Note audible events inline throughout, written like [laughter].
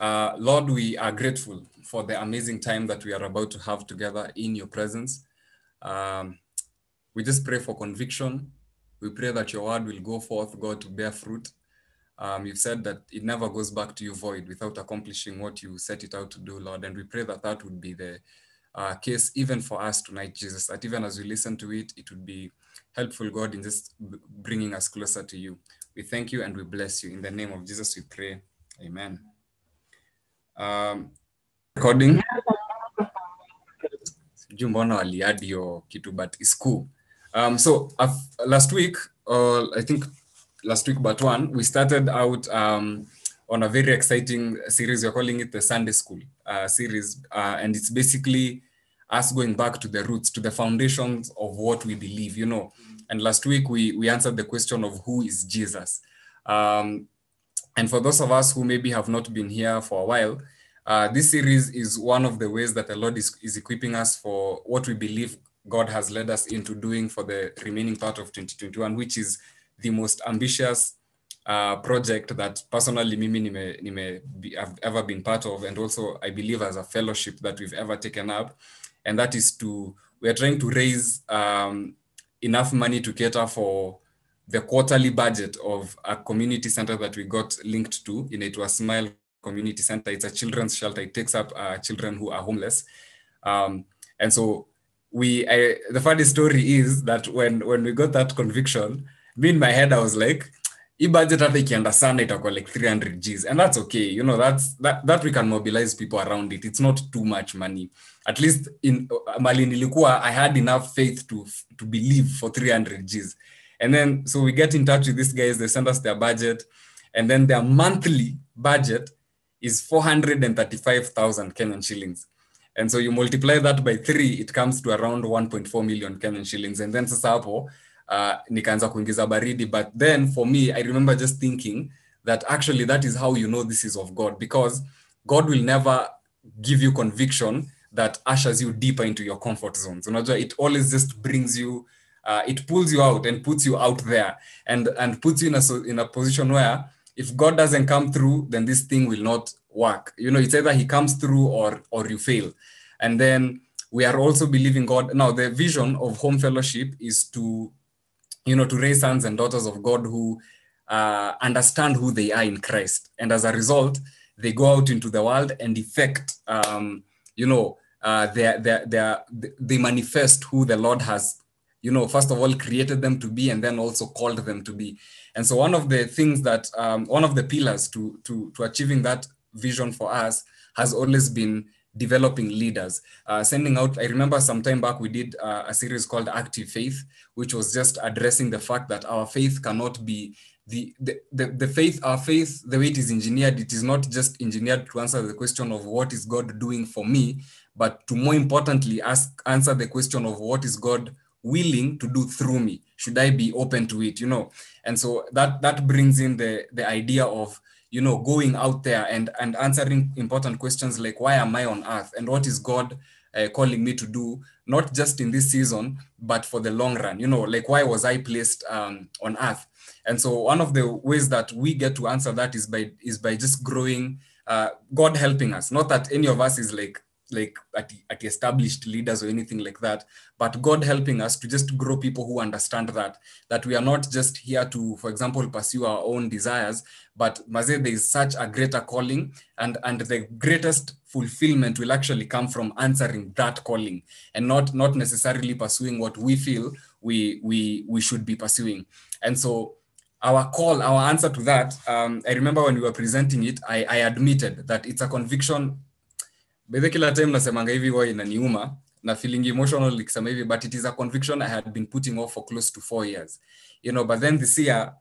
Uh, Lord, we are grateful for the amazing time that we are about to have together in your presence. Um, we just pray for conviction. We pray that your word will go forth, God, to bear fruit. Um, you've said that it never goes back to you void without accomplishing what you set it out to do, Lord. And we pray that that would be the uh, case even for us tonight, Jesus, that even as we listen to it, it would be helpful, God, in just bringing us closer to you. We thank you and we bless you. In the name of Jesus, we pray. Amen. Um, recording. Sijui mbona waliadi hiyo kitu but it's cool. Um, so uh, last week, uh, I think last week but one, we started out um, on a very exciting series. We're calling it the Sunday School uh, series, uh, and it's basically us going back to the roots, to the foundations of what we believe. You know, and last week we we answered the question of who is Jesus. Um, and for those of us who maybe have not been here for a while, uh, this series is one of the ways that the Lord is, is equipping us for what we believe God has led us into doing for the remaining part of 2021, which is the most ambitious uh, project that personally Mimi nime, nime be, have ever been part of, and also I believe as a fellowship that we've ever taken up, and that is to we are trying to raise um, enough money to cater for the quarterly budget of a community center that we got linked to in it was Smile Community Center. It's a children's shelter. It takes up uh, children who are homeless, um, and so we. I, the funny story is that when when we got that conviction, me in my head I was like, "E budget hata ikienda sana itakuwa like 300 Gs," and that's okay. You know, that's that that we can mobilize people around it. It's not too much money. At least in uh, mali I had enough faith to to believe for 300 Gs. And then, so we get in touch with these guys, they send us their budget, and then their monthly budget is 435,000 Kenyan shillings. And so you multiply that by three, it comes to around 1.4 million Kenyan shillings. And then sasa hapo, uh, kuingiza baridi. But then for me, I remember just thinking that actually that is how you know this is of God, because God will never give you conviction that ushers you deeper into your comfort zones. Unajua, it always just brings you uh, it pulls you out and puts you out there and and puts you in a in a position where if God doesn't come through, then this thing will not work. You know, it's either He comes through or or you fail. And then we are also believing God. Now, the vision of Home Fellowship is to, you know, to raise sons and daughters of God who uh, understand who they are in Christ, and as a result, they go out into the world and effect, um, you know, uh, they they they they manifest who the Lord has you know, first of all, created them to be and then also called them to be. And so one of the things that, um, one of the pillars to, to, to achieving that vision for us has always been developing leaders, uh, sending out, I remember some time back we did uh, a series called Active Faith, which was just addressing the fact that our faith cannot be the, the, the, the faith, our faith, the way it is engineered, it is not just engineered to answer the question of what is God doing for me, but to more importantly, ask, answer the question of what is God willing to do through me. Should i be open to it you know? And so that that brings in the the idea of you know going out there and and answering important questions like why am i on earth? And what is god uh, calling me to do not just in this season but for the long run? You know like why was i placed um, on earth? And so one of the ways that we get to answer that is by is by just growing uh, god helping us. Not that any of us is like like at, at established leaders or anything like that but god helping us to just grow people who understand that that we are not just here to for example pursue our own desires but maze there is such a greater calling and and the greatest fulfillment will actually come from answering that calling and not not necessarily pursuing what we feel we we we should be pursuing. And so our call our answer to that um, i remember when we were presenting it I, I admitted that it's a conviction bedhe kila time nasemanga hivi wa inaniuma na feeling emotional nikisema hivi but it is a conviction i had been putting off for close to four years. You know but then this year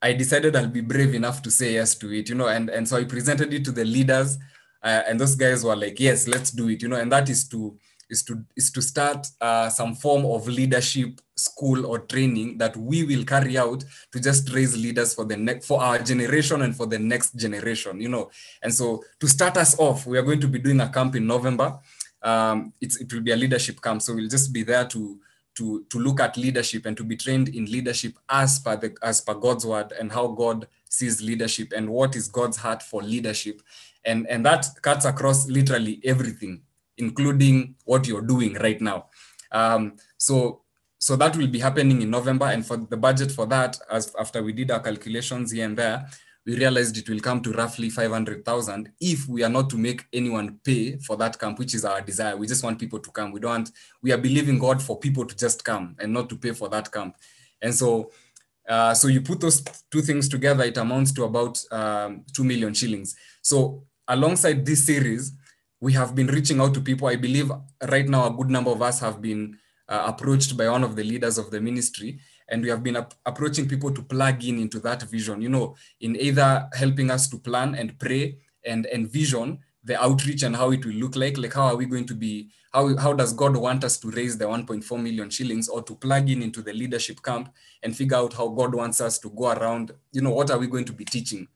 i decided i'll be brave enough to say yes to it you know and, and so i presented it to the leaders uh, and those guys were like yes let's do it you know and that is to is to is to start uh, some form of leadership school or training that we will carry out to just raise leaders for the next for our generation and for the next generation you know. And so to start us off we are going to be doing a camp in november. Um, it will be a leadership camp. So we'll just be there to to to look at leadership and to be trained in leadership as per the as per God's word and how God sees leadership and what is God's heart for leadership, and and that cuts across literally everything, including what you're doing right now. Um, so so that will be happening in November, and for the budget for that, as after we did our calculations here and there, we realized it will come to roughly 500,000 if we are not to make anyone pay for that camp, which is our desire. We just want people to come. We don't want, we are believing God for people to just come and not to pay for that camp. And so, uh, so you put those two things together, it amounts to about um, 2 million shillings. So alongside this series, we have been reaching out to people. I believe right now a good number of us have been uh, approached by one of the leaders of the ministry and we have been ap- approaching people to plug in into that vision you know in either helping us to plan and pray and envision the outreach and how it will look like. Like how are we going to be how, how does god want us to raise the 1.4 million shillings or to plug in into the leadership camp and figure out how god wants us to go around? You know what are we going to be teaching?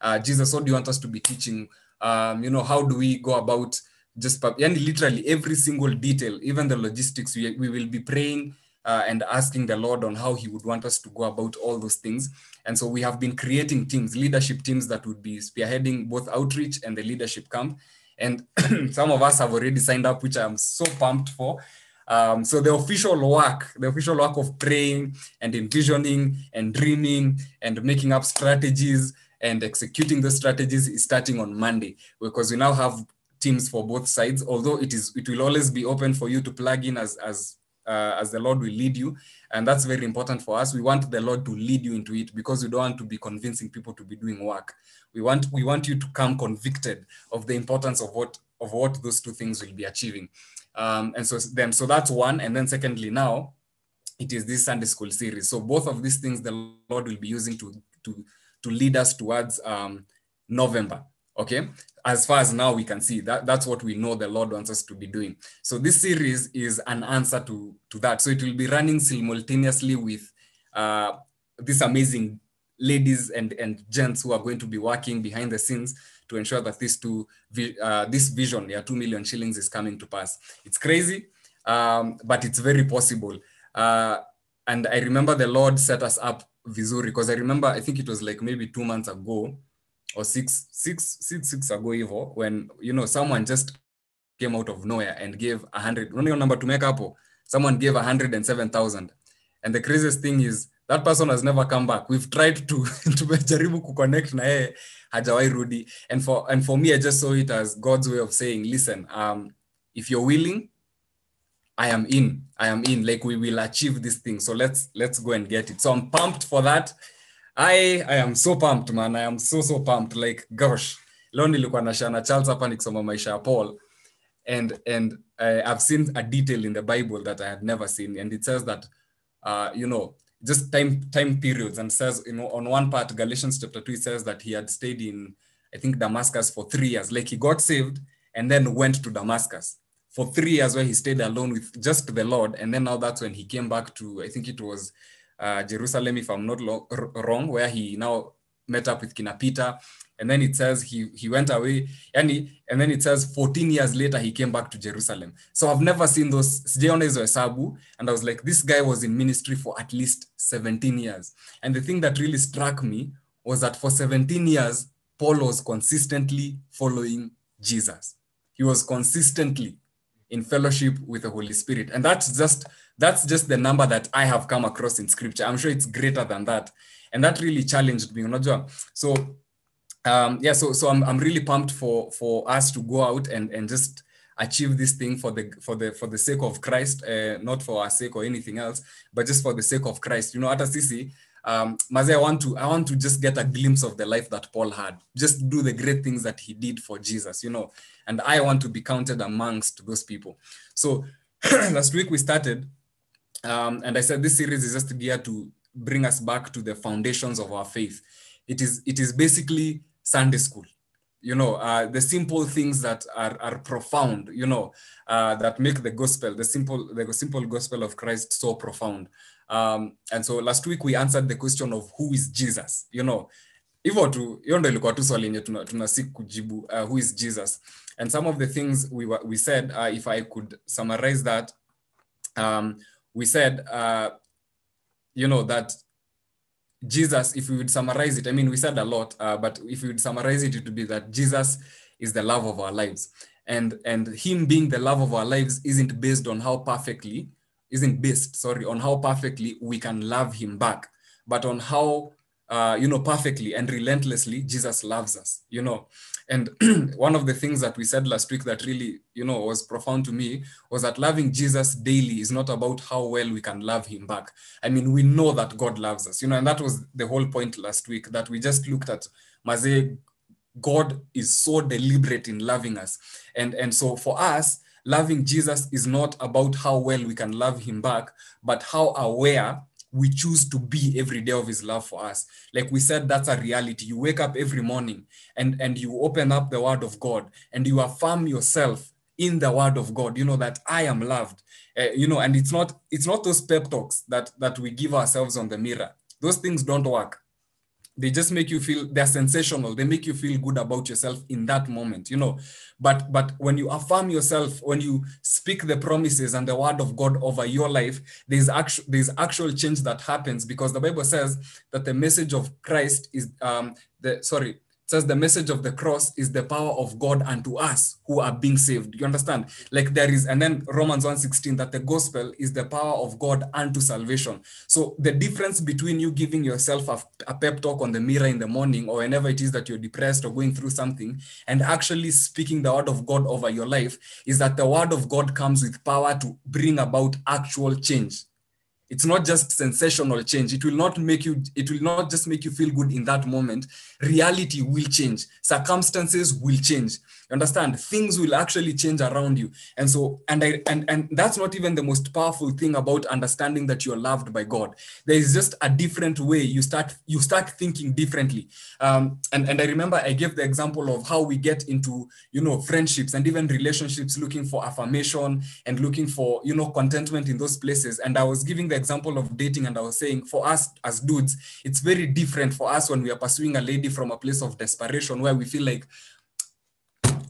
Uh, jesus what do you want us to be teaching um, you know how do we go about just and literally every single detail even the logistics we, we will be praying uh, and asking the Lord on how He would want us to go about all those things. And so we have been creating teams, leadership teams that would be spearheading both outreach and the leadership camp. And [clears throat] some of us have already signed up, which I'm so pumped for. Um, so the official work, the official work of praying and envisioning and dreaming and making up strategies and executing the strategies is starting on Monday because we now have teams for both sides. Although it is, it will always be open for you to plug in as as uh, as the Lord will lead you. And that's very important for us. We want the Lord to lead you into it because we don't want to be convincing people to be doing work. We want we want you to come convicted of the importance of what of what those two things will be achieving. Um, and so then so that's one. And then secondly, now it is this Sunday school series. So both of these things the Lord will be using to to to lead us towards um, November. Okay, as far as now we can see that that's what we know the lord wants us to be doing. So this series is an answer to to that. So it will be running simultaneously with uh, these amazing ladies and and gents who are going to be working behind the scenes to ensure that this two uh, this vision yeah 2 million shillings is coming to pass. It's crazy um, but it's very possible. Uh, and i remember the lord set us up vizuri because i remember i think it was like maybe two months ago or six six six six ago hivo when you know someone just came out of nowhere and gave a hundred unaona number to make hapo someone gave a hundred and seven thousand. And the craziest thing is that person has never come back. We've tried to [laughs] tumejaribu kuconnect na yeye hajawai rudi. And for and for me i just saw it as god's way of saying listen um if you're willing i am in i am in. Like we will achieve this thing. So let's let's go and get it. So i'm pumped for that. I, I am so pumped man. I am so so pumped. Like gosh. Leo nilikuwa na shana charles hapa nikisoma maisha ya paul. And and I, i've seen a detail in the bible that i had never seen. And it says that uh, you know just time time periods and says you know on one part galatians chapter 2 it says that he had stayed in i think damascus for three years. Like he got saved and then went to damascus for three years where he stayed alone with just the lord and then now that's when he came back to i think it was uh, Jerusalem, if I'm not lo- wrong, where he now met up with Kina Peter. And then it says he, he went away. And, he, and then it says 14 years later, he came back to Jerusalem. So I've never seen those. Sijaona hizo hesabu. And I was like, this guy was in ministry for at least 17 years. And the thing that really struck me was that for 17 years, Paul was consistently following Jesus. He was consistently in fellowship with the Holy Spirit. And that's just that's just the number that I have come across in scripture. I'm sure it's greater than that. And that really challenged me. So um, yeah, so so I'm I'm really pumped for for us to go out and and just achieve this thing for the for the for the sake of Christ, uh, not for our sake or anything else, but just for the sake of Christ. You know, at Sisi, um, Maze, I want to I want to just get a glimpse of the life that Paul had. Just do the great things that he did for Jesus. You know, and I want to be counted amongst those people. So [clears throat] last week we started um, and I said this series is just geared to bring us back to the foundations of our faith. It is it is basically Sunday school, you know, uh, the simple things that are, are profound, you know, uh, that make the gospel, the simple the simple gospel of Christ so profound. Um, and so last week we answered the question of who is Jesus, you know, hivyo tu hiyo ndo ilikuwa tu swali yenye tuna, tuna kujibu uh, who is Jesus and some of the things we, we said uh, if I could summarize that um, we said, uh, you know, that Jesus, if we would summarize it, I mean, we said a lot, uh, but if we would summarize it, it would be that Jesus is the love of our lives. And, and him being the love of our lives isn't based on how perfectly, isn't based, sorry, on how perfectly we can love him back, but on how, uh, you know, perfectly and relentlessly Jesus loves us, you know. And [clears throat] one of the things that we said last week that really, you know, was profound to me was that loving Jesus daily is not about how well we can love him back. I mean, we know that God loves us, you know, and that was the whole point last week that we just looked at Maze, God is so deliberate in loving us. And, and so for us, loving Jesus is not about how well we can love him back, but how aware we choose to be every day of his love for us. Like we said that's a reality. You wake up every morning and and you open up the word of god and you affirm yourself in the word of god. You know that i am loved. Uh, you know and it's not it's not those pep talks that that we give ourselves on the mirror. Those things don't work they just make you feel they're sensational. They make you feel good about yourself in that moment you know. But but when you affirm yourself when you speak the promises and the word of god over your life there's actual there's actual change that happens because the bible says that the message of christ is um the sorry says the message of the cross is the power of God unto us who are being saved. You understand? Like there is, and then Romans 1:16 that the gospel is the power of God unto salvation. So the difference between you giving yourself a, a pep talk on the mirror in the morning or whenever it is that you're depressed or going through something and actually speaking the word of God over your life is that the word of God comes with power to bring about actual change it's not just sensational change. It will not make you it will not just make you feel good in that moment. Reality will change. Circumstances will change. You understand? Things will actually change around you. And so and i and and that's not even the most powerful thing about understanding that you're loved by god. There is just a different way. You start you start thinking differently. Um, and and i remember i gave the example of how we get into you know friendships and even relationships looking for affirmation and looking for you know contentment in those places. And i was giving the example of dating and i was saying for us as dudes it's very different for us when we are pursuing a lady from a place of desperation where we feel like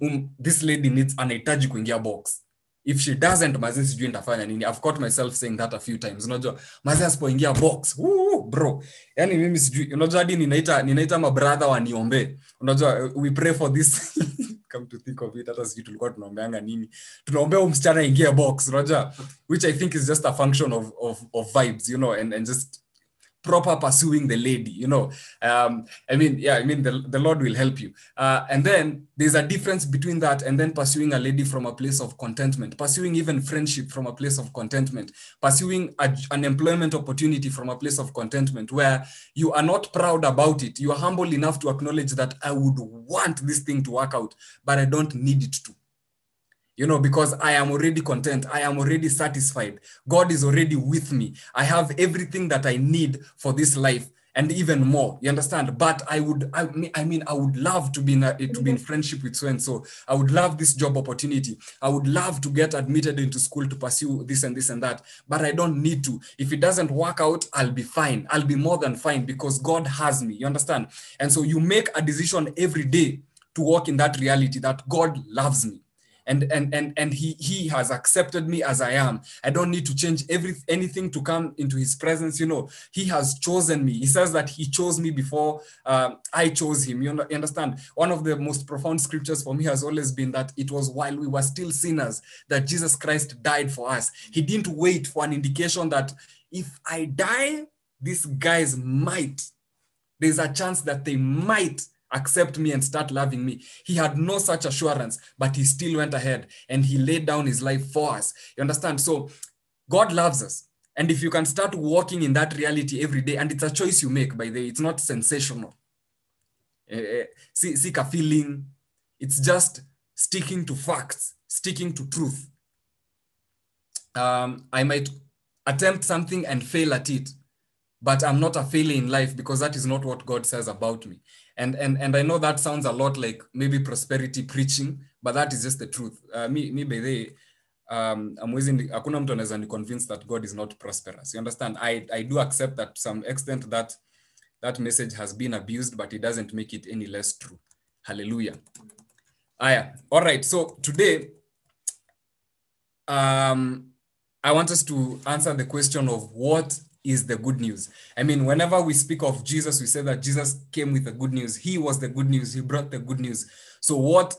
um, this lady needs anahitaji kuingia box if she doesn't mazi sijui nitafanya nini. I've caught myself saying that a few times. Unajua mazi asipoingia box woo, bro. Yani mimi sijui unajua hadi ninaita ninaita mabradha waniombee. Unajua we pray for this. [laughs] Come to think of it hata sijui tulikuwa tunaombeanga nini. Tunaombea msichana ingie box unajua which i think is just a function of, of, of vibes you know and, and just proper pursuing the lady you know. Um i mean yeah i mean the, the lord will help you. Uh, and then there's a difference between that and then pursuing a lady from a place of contentment pursuing even friendship from a place of contentment pursuing a, an employment opportunity from a place of contentment where you are not proud about it. You are humble enough to acknowledge that i would want this thing to work out but i don't need it to you know, because I am already content. I am already satisfied. God is already with me. I have everything that I need for this life and even more. You understand? But I would, I, I mean, I would love to be in a, to be in mm-hmm. friendship with so and so. I would love this job opportunity. I would love to get admitted into school to pursue this and this and that. But I don't need to. If it doesn't work out, I'll be fine. I'll be more than fine because God has me. You understand? And so you make a decision every day to walk in that reality that God loves me and and and and he he has accepted me as i am. I don't need to change every anything to come into his presence you know. He has chosen me. He says that he chose me before um, i chose him. You, you understand? One of the most profound scriptures for me has always been that it was while we were still sinners that jesus christ died for us. He didn't wait for an indication that if i die these guys might there's a chance that they might accept me and start loving me. He had no such assurance, but he still went ahead and he laid down his life for us. You understand? So God loves us. And if you can start walking in that reality every day, and it's a choice you make, by the way, it's not sensational. Uh, see, seek a feeling. It's just sticking to facts, sticking to truth. Um, I might attempt something and fail at it, but I'm not a failure in life because that is not what God says about me and and and I know that sounds a lot like maybe prosperity preaching, but that is just the truth. Uh, me me by the um, mtu anaweza ni that God is not prosperous. You understand? I I do accept that to some extent that that message has been abused, but it doesn't make it any less true. Hallelujah. Aya. All right. So today, um, I want us to answer the question of what is the good news. I mean, whenever we speak of Jesus, we say that Jesus came with the good news. He was the good news. He brought the good news. So, what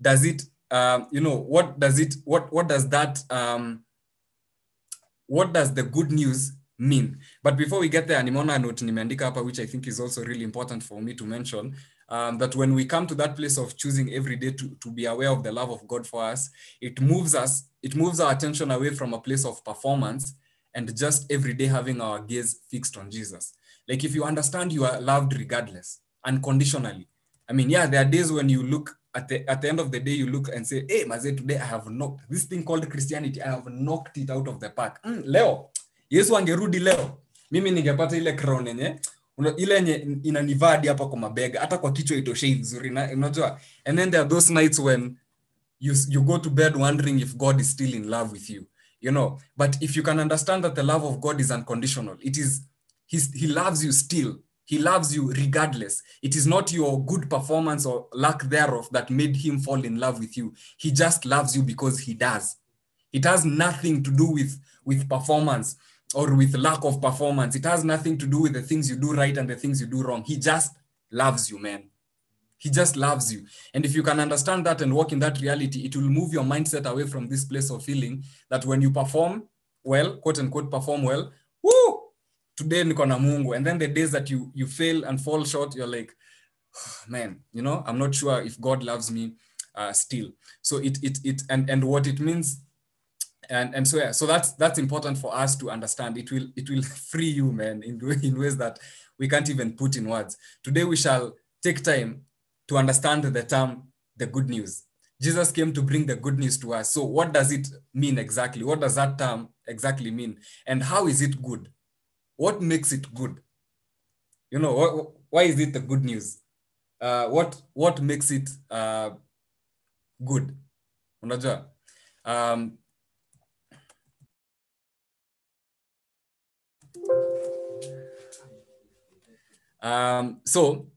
does it? Um, you know, what does it? What what does that? Um, what does the good news mean? But before we get there, nimeona note nimeandika which I think is also really important for me to mention. Um, that when we come to that place of choosing every day to, to be aware of the love of God for us, it moves us, it moves our attention away from a place of performance and just every day having our gaze fixed on Jesus. Like if you understand you are loved regardless, unconditionally. I mean, yeah, there are days when you look at the at the end of the day, you look and say, Hey, Maze, today I have knocked this thing called Christianity, I have knocked it out of the park. Mm, leo, Yesu angerudi leo, mimi ningepata ile crown yenye ile yenye inanivaa hadi hapa kwa mabega, hata kwa kichwa itoshei vizuri, na- unajua. And then there are those nights when you you go to bed wondering if God is still in love with you, you know. But if you can understand that the love of God is unconditional, it is he loves you still. He loves you regardless. It is not your good performance or lack thereof that made him fall in love with you. He just loves you because he does. It has nothing to do with with performance or with lack of performance. It has nothing to do with the things you do right and the things you do wrong. He just loves you, man. He just loves you. And if you can understand that and walk in that reality, it will move your mindset away from this place of feeling that when you perform well, quote unquote, perform well, woo, today niko na Mungu. And then the days that you you fail and fall short, you're like, [sighs] man, you know, I'm not sure if God loves me uh, still. So it it it and and what it means and and so yeah, so that's that's important for us to understand it will it will [laughs] free you man in, in ways that we can't even put in words today we shall take time to understand the term the good news. Jesus came to bring the good news to us. So what does it mean exactly? What does that term exactly mean? And how is it good? What makes it good? You know why is it the good news? Uh, what what makes it uh, good? Unajua? Um, Um, so,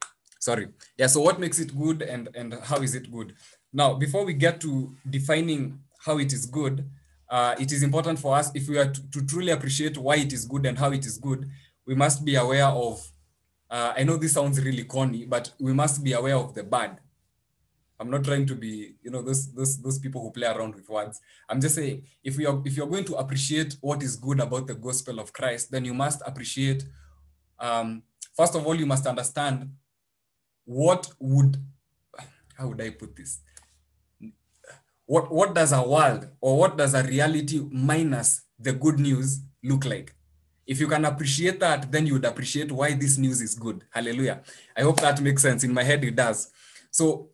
sorry. Yeah, so what makes it good and, and how is it good? Now, before we get to defining how it is good, uh, it is important for us, if we are to, to, truly appreciate why it is good and how it is good, we must be aware of, uh, I know this sounds really corny, but we must be aware of the bad. I'm not trying to be, you know, those, those, those people who play around with words. I'm just saying, if we are, if you're going to appreciate what is good about the gospel of Christ, then you must appreciate um, first of all, you must understand what would, how would I put this? What, what does a world or what does a reality minus the good news look like? If you can appreciate that, then you would appreciate why this news is good. Hallelujah. I hope that makes sense. In my head, it does. So,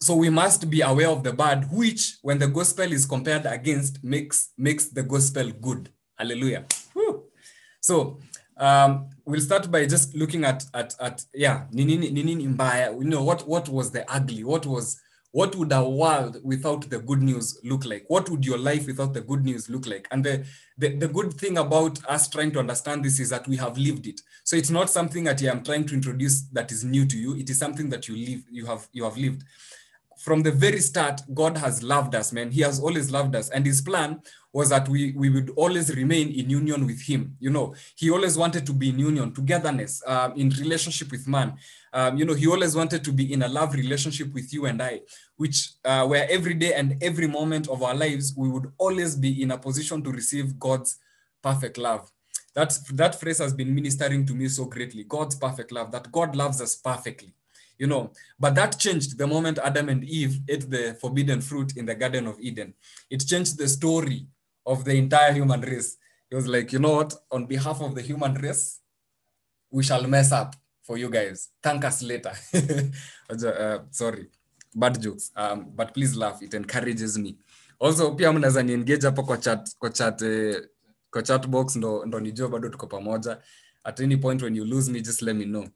so we must be aware of the bad, which when the gospel is compared against makes, makes the gospel good. Hallelujah. Whew. So um, we'll start by just looking at at at yeah nini nini mbaya? You know what what was the ugly? What was what would a world without the good news look like? What would your life without the good news look like? And the the, the good thing about us trying to understand this is that we have lived it. So it's not something that i'm trying to introduce that is new to you. It is something that you live you have you have lived. From the very start, God has loved us, man. He has always loved us. And his plan was that we, we would always remain in union with him. You know, he always wanted to be in union, togetherness, um, in relationship with man. Um, you know, he always wanted to be in a love relationship with you and I, which uh, where every day and every moment of our lives, we would always be in a position to receive God's perfect love. That, that phrase has been ministering to me so greatly. God's perfect love, that God loves us perfectly you know but that changed the moment adam and eve ate the forbidden fruit in the garden of eden it changed the story of the entire human race. He was like you know what? On behalf of the human race we shall mess up for you guys. Thank us later. [laughs] Uh, sorry. Bad jokes. Um, but please laugh. It encourages me. Also pia mnaweza ni engage hapo kwa chat kwa chat eh, kwa chat box ndo, ndo nijua bado tuko pamoja. At any point when you lose me just let me know.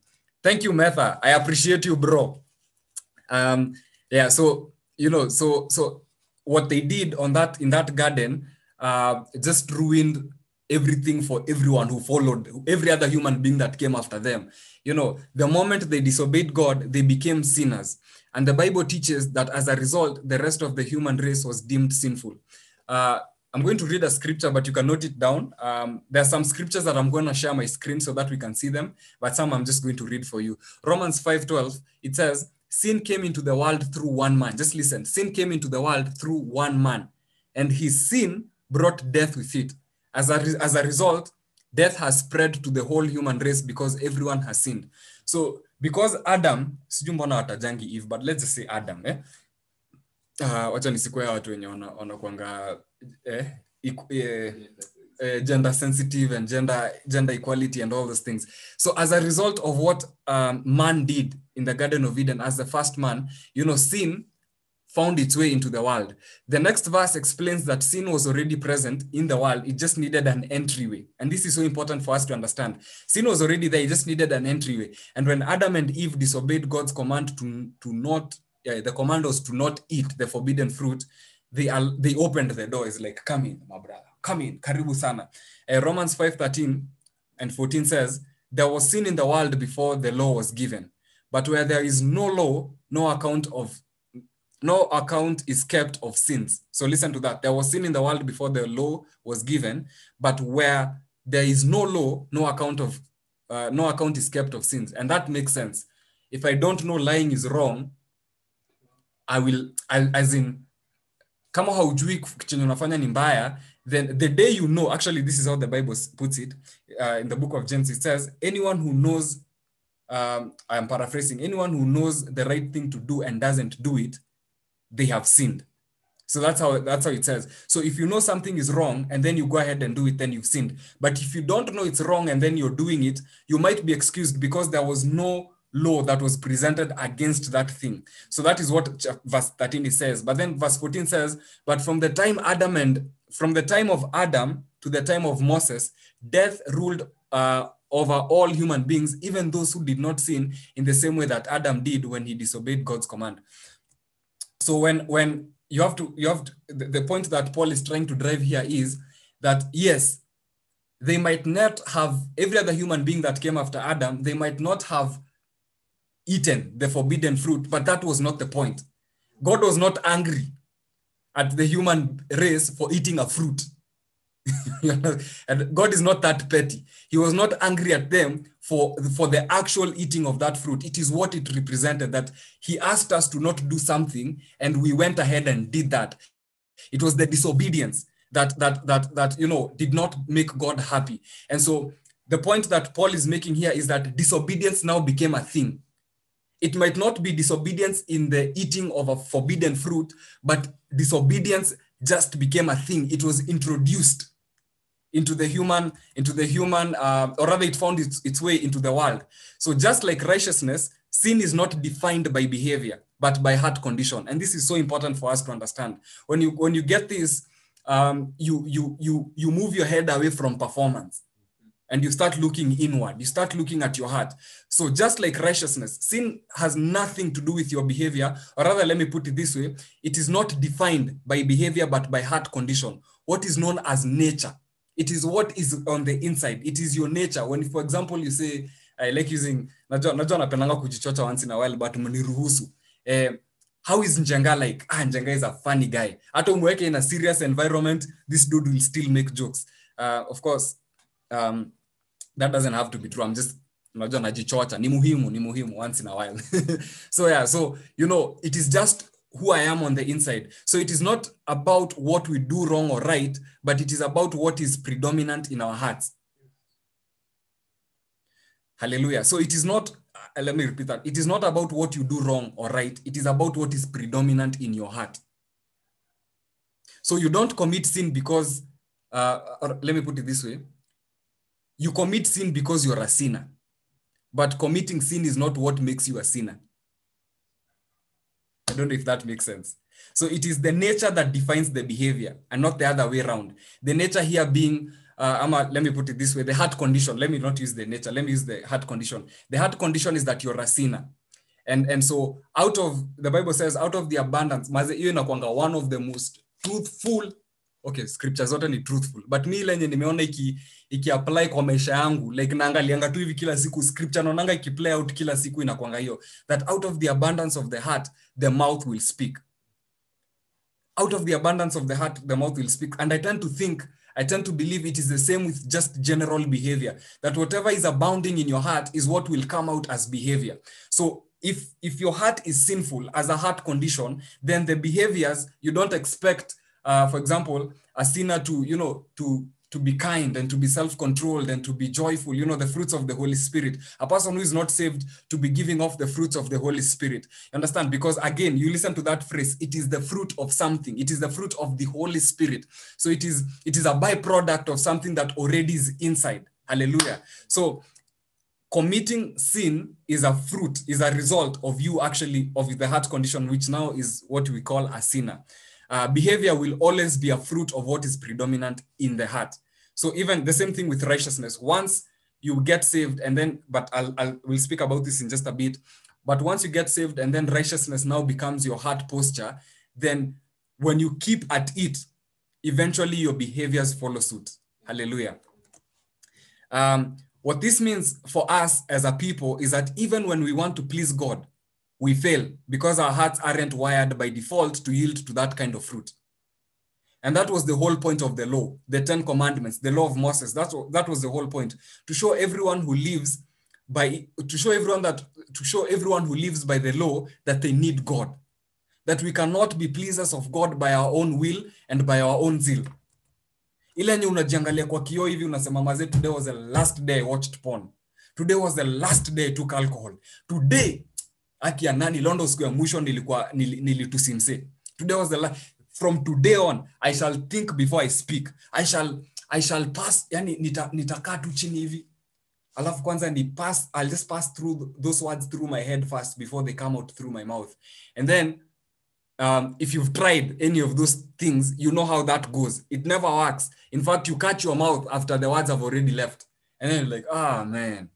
Thank you metha. I appreciate you bro. Um yeah so you know so so what they did on that in that garden uh just ruined everything for everyone who followed every other human being that came after them you know the moment they disobeyed god they became sinners and the bible teaches that as a result the rest of the human race was deemed sinful uh I'm going to read a scripture, but you can note it down. Um, there are some scriptures that I'm going to share my screen so that we can see them, but some I'm just going to read for you. Romans 5:12, it says, Sin came into the world through one man. Just listen. Sin came into the world through one man, and his sin brought death with it. As a, as a result, death has spread to the whole human race because everyone has sinned. So, because Adam, sijui mbona watajangi Eve, but let's just say Adam, eh? Uh, wacha nisikuea watu wenye wanakwanga eh, eh, uh, gender sensitive and gender gender equality and all those things. So as a result of what um, man did in the Garden of Eden as the first man, you know, sin found its way into the world. The next verse explains that sin was already present in the world. It just needed an entryway. And this is so important for us to understand. Sin was already there. It just needed an entryway. And when Adam and Eve disobeyed God's command to, to not, uh, the command was to not eat the forbidden fruit, they, are, they opened the door. It's like, come in, my brother come in, karibu sana. Uh, Romans 5:13 and 14 says, there was sin in the world before the law was given. But where there is no law, no account of no account is kept of sins. So listen to that. There was sin in the world before the law was given, but where there is no law, no account of uh, no account is kept of sins. And that makes sense. If I don't know lying is wrong, I will I, as in kama haujui chenye unafanya ni mbaya then the day you know actually this is how the bible puts it uh, in the book of james it says anyone who knows um, i'm paraphrasing anyone who knows the right thing to do and doesn't do it they have sinned so that's how that's how it says so if you know something is wrong and then you go ahead and do it then you've sinned but if you don't know it's wrong and then you're doing it you might be excused because there was no law that was presented against that thing. So that is what verse 13 says. But then verse 14 says, But from the time Adam and from the time of Adam to the time of Moses, death ruled uh, over all human beings, even those who did not sin in the same way that Adam did when he disobeyed God's command. So when when you have to you have to, the, the point that Paul is trying to drive here is that yes, they might not have every other human being that came after Adam, they might not have eaten the forbidden fruit, but that was not the point. God was not angry at the human race for eating a fruit. [laughs] and God is not that petty. He was not angry at them for, for the actual eating of that fruit. It is what it represented that He asked us to not do something, and we went ahead and did that. It was the disobedience that that that that you know did not make God happy. And so the point that Paul is making here is that disobedience now became a thing it might not be disobedience in the eating of a forbidden fruit, but disobedience just became a thing. It was introduced into the human, into the human, uh, or rather, it found its, its way into the world. So just like righteousness, sin is not defined by behavior, but by heart condition. And this is so important for us to understand. When you when you get this, um, you you you you move your head away from performance and you start looking inward. You start looking at your heart. So just like righteousness, sin has nothing to do with your behavior, or rather, let me put it this way: it is not defined by behavior, but by heart condition. What is known as nature. It is what is on the inside. It is your nature. When, for example, you say, I like using, najua najua napendanga kujichocha once in a while, but mniruhusu. Eh, how is Njenga like? Ah, Njenga is a funny guy. Hata umweke in a serious environment, this dude will still make jokes. Uh, of course, um, that doesn't have to be true. I'm just unajua najichocha ni muhimu ni muhimu once in a while [laughs] so yeah so you know it is just who i am on the inside. So it is not about what we do wrong or right but it is about what is predominant in our hearts. Hallelujah. So it is not uh, let me repeat that. It is not about what you do wrong or right. It is about what is predominant in your heart. So you don't commit sin because uh, let me put it this way. You commit sin because you're a sinner. But committing sin is not what makes you a sinner don't know if that makes sense. So it is the nature that defines the behavior and not the other way around. The nature here being uh, a, let me put it this way the heart condition. Let me not use the nature let me use the heart condition. The heart condition is that you're a sinner. And and so out of the bible says out of the abundance one of the most truthful okay scripture zote ni truthful. But mi lenye nimeona iki ikiapply kwa maisha yangu like naangalianga tu hivi kila siku scripture naonanga ikiplay out kila siku inakwanga hiyo. That out of the abundance of the heart the mouth will speak. Out of the abundance of the heart the mouth will speak. And i tend to think i tend to believe it is the same with just general behavior that whatever is abounding in your heart is what will come out as behavior. So if if your heart is sinful as a heart condition then the behaviors you don't expect uh, for example a sinner to you know to to be kind and to be self-controlled and to be joyful you know the fruits of the holy spirit. A person who is not saved to be giving off the fruits of the holy spirit. You understand? Because again you listen to that phrase it is the fruit of something. It is the fruit of the holy spirit. So it is it is a byproduct of something that already is inside. Hallelujah. So committing sin is a fruit is a result of you actually of the heart condition which now is what we call a sinner uh, behavior will always be a fruit of what is predominant in the heart. So even the same thing with righteousness. Once you get saved, and then, but I'll, I'll we'll speak about this in just a bit. But once you get saved, and then righteousness now becomes your heart posture, then when you keep at it, eventually your behaviors follow suit. Hallelujah. Um, what this means for us as a people is that even when we want to please God, we fail because our hearts aren't wired by default to yield to that kind of fruit. And that was the whole point of the law, the Ten Commandments, the law of Moses. That's that was the whole point to show everyone who lives by to show everyone that to show everyone who lives by the law that they need God, that we cannot be pleasers of God by our own will and by our own zeal. Ile yenye unajiangalia kwa kioo hivi unasema mazee, today was the last day I watched porn. Today was the last day I took alcohol. Today haki ya nani? Londo siku ya mwisho nilikuwa nil, nilitusimse today was the last from today on i shall think before i speak. I shall i shall pass yani nitakaa nita tu chini hivi. Alafu kwanza ni pass i'll just pass through those words through my head first before they come out through my mouth. And then um, if you've tried any of those things you know how that goes. It never works. In fact you catch your mouth after the words have already left. And then like ah oh, man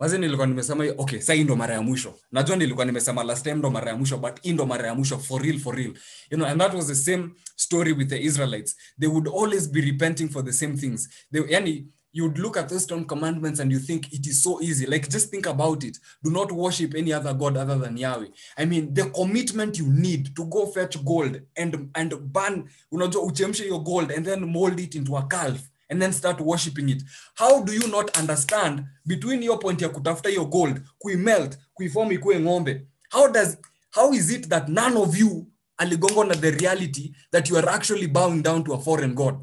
mazi nilikuwa nimesema okay sasa ndo mara ya mwisho. Najua nilikuwa nimesema last time ndo mara ya mwisho but ndo mara ya mwisho for real for real. You know and that was the same story with the israelites. They would always be repenting for the same things. They, yani you'd look at those ten commandments and you think it is so easy. Like just think about it. Do not worship any other god other than yahweh. I mean the commitment you need to go fetch gold and and burn unajua uchemshe your gold and then mold it into a calf and then start worshiping it. How do you not understand between your point ya kutafuta hiyo gold kuimelt kuiform ikuwe ng'ombe? How does how is it that none of you aligongwa na the reality that you are actually bowing down to a foreign god?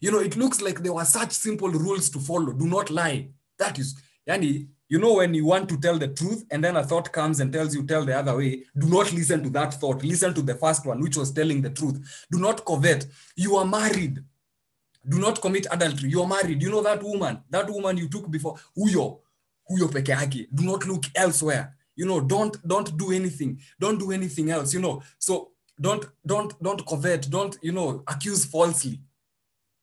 You know it looks like there were such simple rules to follow. Do not lie. That is yani you know when you want to tell the truth and then a thought comes and tells you tell the other way do not listen to that thought. Listen to the first one which was telling the truth. Do not covet. You are married do not commit adultery. You're married. You know that woman. That woman you took before. Huyo. Huyo peke yake. Do not look elsewhere. You know don't don't do anything. Don't do anything else you know. So don't don't don't covet. Don't you know accuse falsely.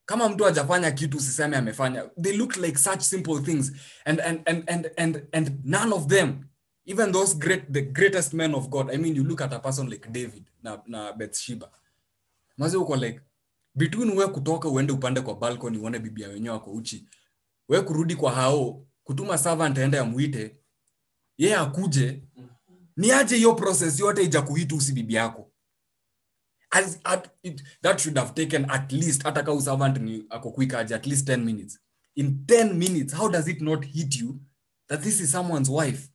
Kama mtu ajafanya kitu usiseme amefanya. They look like such simple things. And and and and and, and none of them even those great the greatest men of god. I mean you look at a person like david na, na bathsheba. Mazi uko like between we kutoka uende upande kwa balcony uone bibia wenyewe wako uchi. We kurudi kwa hao kutuma servant aende amuite yeye akuje. Ni aje hiyo process yote ija kuhiti usi bibi yako? As, at, it, that should have taken at least hata ka servant ni ako quick aje at least 10 minutes. In 10 minutes how does it not hit you that this is someone's wife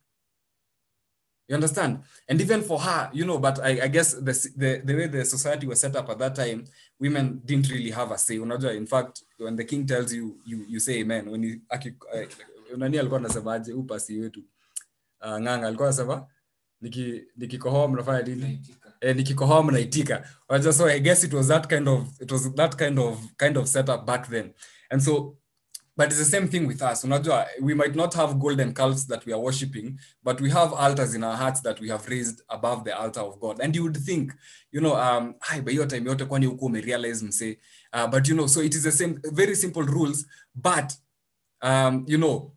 you understand? And even for her you know but i, I guess the, the, the way the society was set up at that time women didn't really have a say. Unajua in fact when the king tells you you, you say amen when he, aki, uh, nani alikuwa anasemaje huu pasi wetu. Uh, nganga alikuwa anasema niki nikikohoa mnafanya nini? Eh, nikikohoa mnaitika. So i guess it was that kind of it was that kind of kind of setup back then. And so but it's the same thing with us we might not have golden calves that we are worshiping but we have altars in our hearts that we have raised above the altar of god and you would think you know um hi by your time yote kwani huko umerealize mse uh, but you know so it is the same very simple rules but um, you know,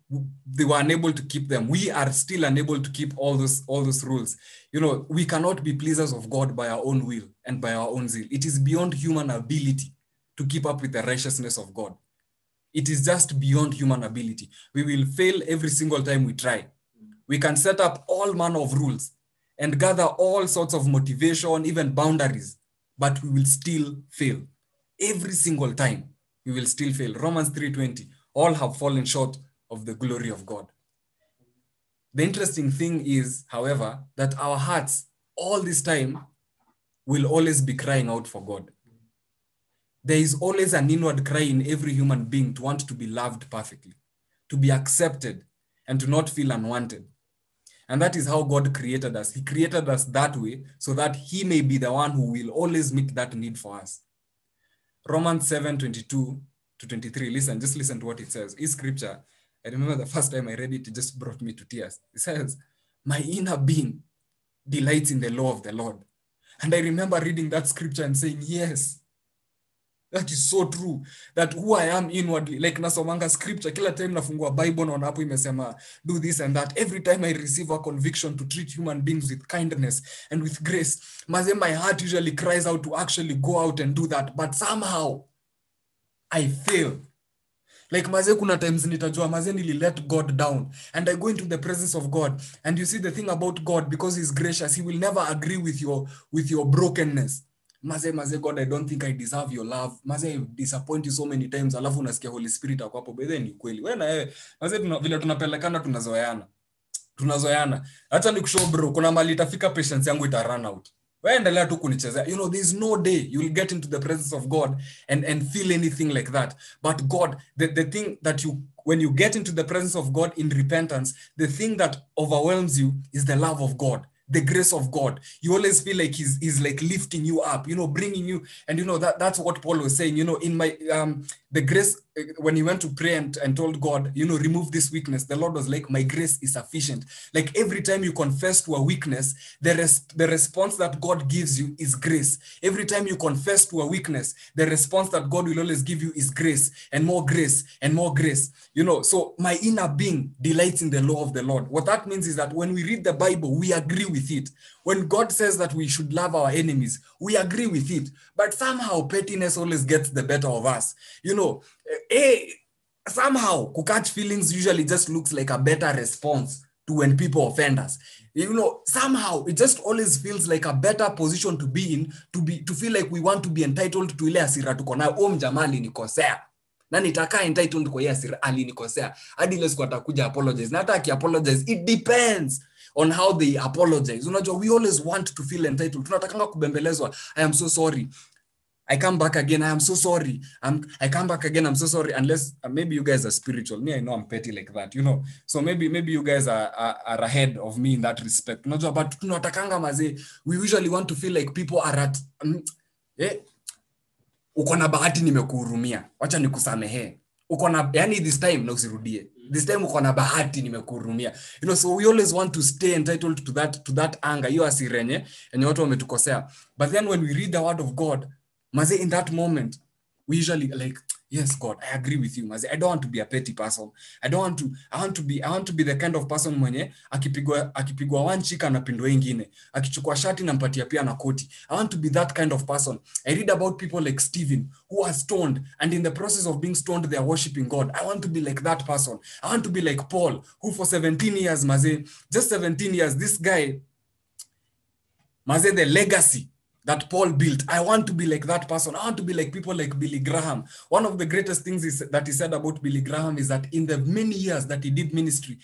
they were unable to keep them. We are still unable to keep all those all those rules. You know, we cannot be pleasers of God by our own will and by our own zeal. It is beyond human ability to keep up with the righteousness of God. It is just beyond human ability. We will fail every single time we try. We can set up all manner of rules and gather all sorts of motivation, even boundaries. but we will still fail every single time we will still fail romans 3.20 all have fallen short of the glory of god the interesting thing is however that our hearts all this time will always be crying out for god there is always an inward cry in every human being to want to be loved perfectly to be accepted and to not feel unwanted and that is how God created us. He created us that way so that He may be the one who will always meet that need for us. Romans 7 22 to 23. Listen, just listen to what it says. In scripture, I remember the first time I read it, it just brought me to tears. It says, My inner being delights in the law of the Lord. And I remember reading that scripture and saying, Yes, that is so true. That who i am inwardly like nasomanga scripture kila time nafungua bible naona hapo imesema do this and that. Every time i receive a conviction to treat human beings with kindness and with grace maze my heart usually cries out to actually go out and do that but somehow i fail. Like maze kuna times nitajua maze nili let god down and i go into the presence of god and you see the thing about god because he's gracious he will never agree with your with your brokenness maze maze god i don't think i deserve your love. Maze i disappoint you so many times alafu unasikia holy spirit ako hapo. Ni kweli wewe na wewe. Maze tuna, vile tunapelekana tunazoeana. Tunazoeana. Hata ni kushow bro kuna mali itafika patience yangu ita run out. Endelea tu kunichezea. You know there's no day you'll get into the presence of god and and feel anything like that. But god the, the thing that you when you get into the presence of god in repentance the thing that overwhelms you is the love of god the grace of God. You always feel like he's, he's like lifting you up, you know, bringing you. And you know, that that's what Paul was saying, you know, in my, um, the grace, when he went to pray and, and told God, you know, remove this weakness, the Lord was like, my grace is sufficient. Like every time you confess to a weakness, the, res- the response that God gives you is grace. Every time you confess to a weakness, the response that God will always give you is grace and more grace and more grace. You know, so my inner being delights in the law of the Lord. What that means is that when we read the Bible, we agree with it. When God says that we should love our enemies, we agree with it. But somehow pettiness always gets the better of us. You know, eh, somehow catch feelings usually just looks like a better response to when people offend us. You know, somehow it just always feels like a better position to be in, to be to feel like we want to be entitled to ile asira tuko nayo. om mjamaa alinikosea. Na nitakaa entitled kwa hiyo asira alinikosea. Hadi ile siku atakuja apologize. Na hata akiapologize it depends on how they apologize. Unajua we always want to feel entitled. Tunatakanga kubembelezwa i am so sorry I come back again. I am so sorry. I'm, I come back again. I'm so sorry. Unless uh, maybe you guys are spiritual. Me, I know I'm petty like that, you know. So maybe maybe you guys are, are, are ahead of me in that respect. Unajua, but tunatakanga maze. We usually want to feel like people are at um, eh, uko na bahati nimekuhurumia. Wacha nikusamehee. Uko na yani this time na usirudie. This time uko na bahati nimekuhurumia. You know, so we always want to stay entitled to that to that anger. Hiyo asirenye yenye watu wametukosea. But then when we read the word of God, maze in that moment we usually like yes god i agree with you maze. I don't want to be a petty person. I don't want to i want to be i want to be the kind of person mwenye akipigwa akipigwa one chick anapindwa ingine. Akichukua shati nampatia pia na koti. I want to be that kind of person. I read about people like stephen who are stoned and in the process of being stoned they are worshiping god. I want to be like that person. I want to be like paul who for 17 years maze just 17 years this guy maze the legacy that Paul built. I want to be like that person. I want to be like people like Billy Graham. One of the greatest things is, that he said about Billy Graham is that in the many years that he did ministry,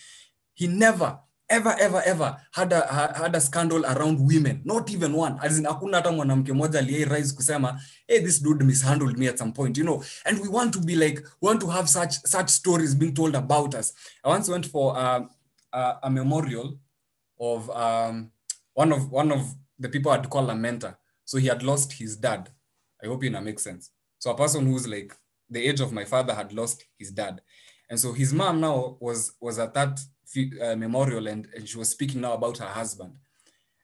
he never, ever, ever, ever had a, had a scandal around women. Not even one. As in, hakuna hata mwanamke mmoja rise kusema, hey, this dude mishandled me at some point, you know. And we want to be like, we want to have such such stories being told about us. I once went for uh, a, a memorial of um, one of one of the people I'd call a mentor. So he had lost his dad. I hope you know makes sense. So a person who's like the age of my father had lost his dad. And so his mom now was was at that uh, memorial and, and she was speaking now about her husband.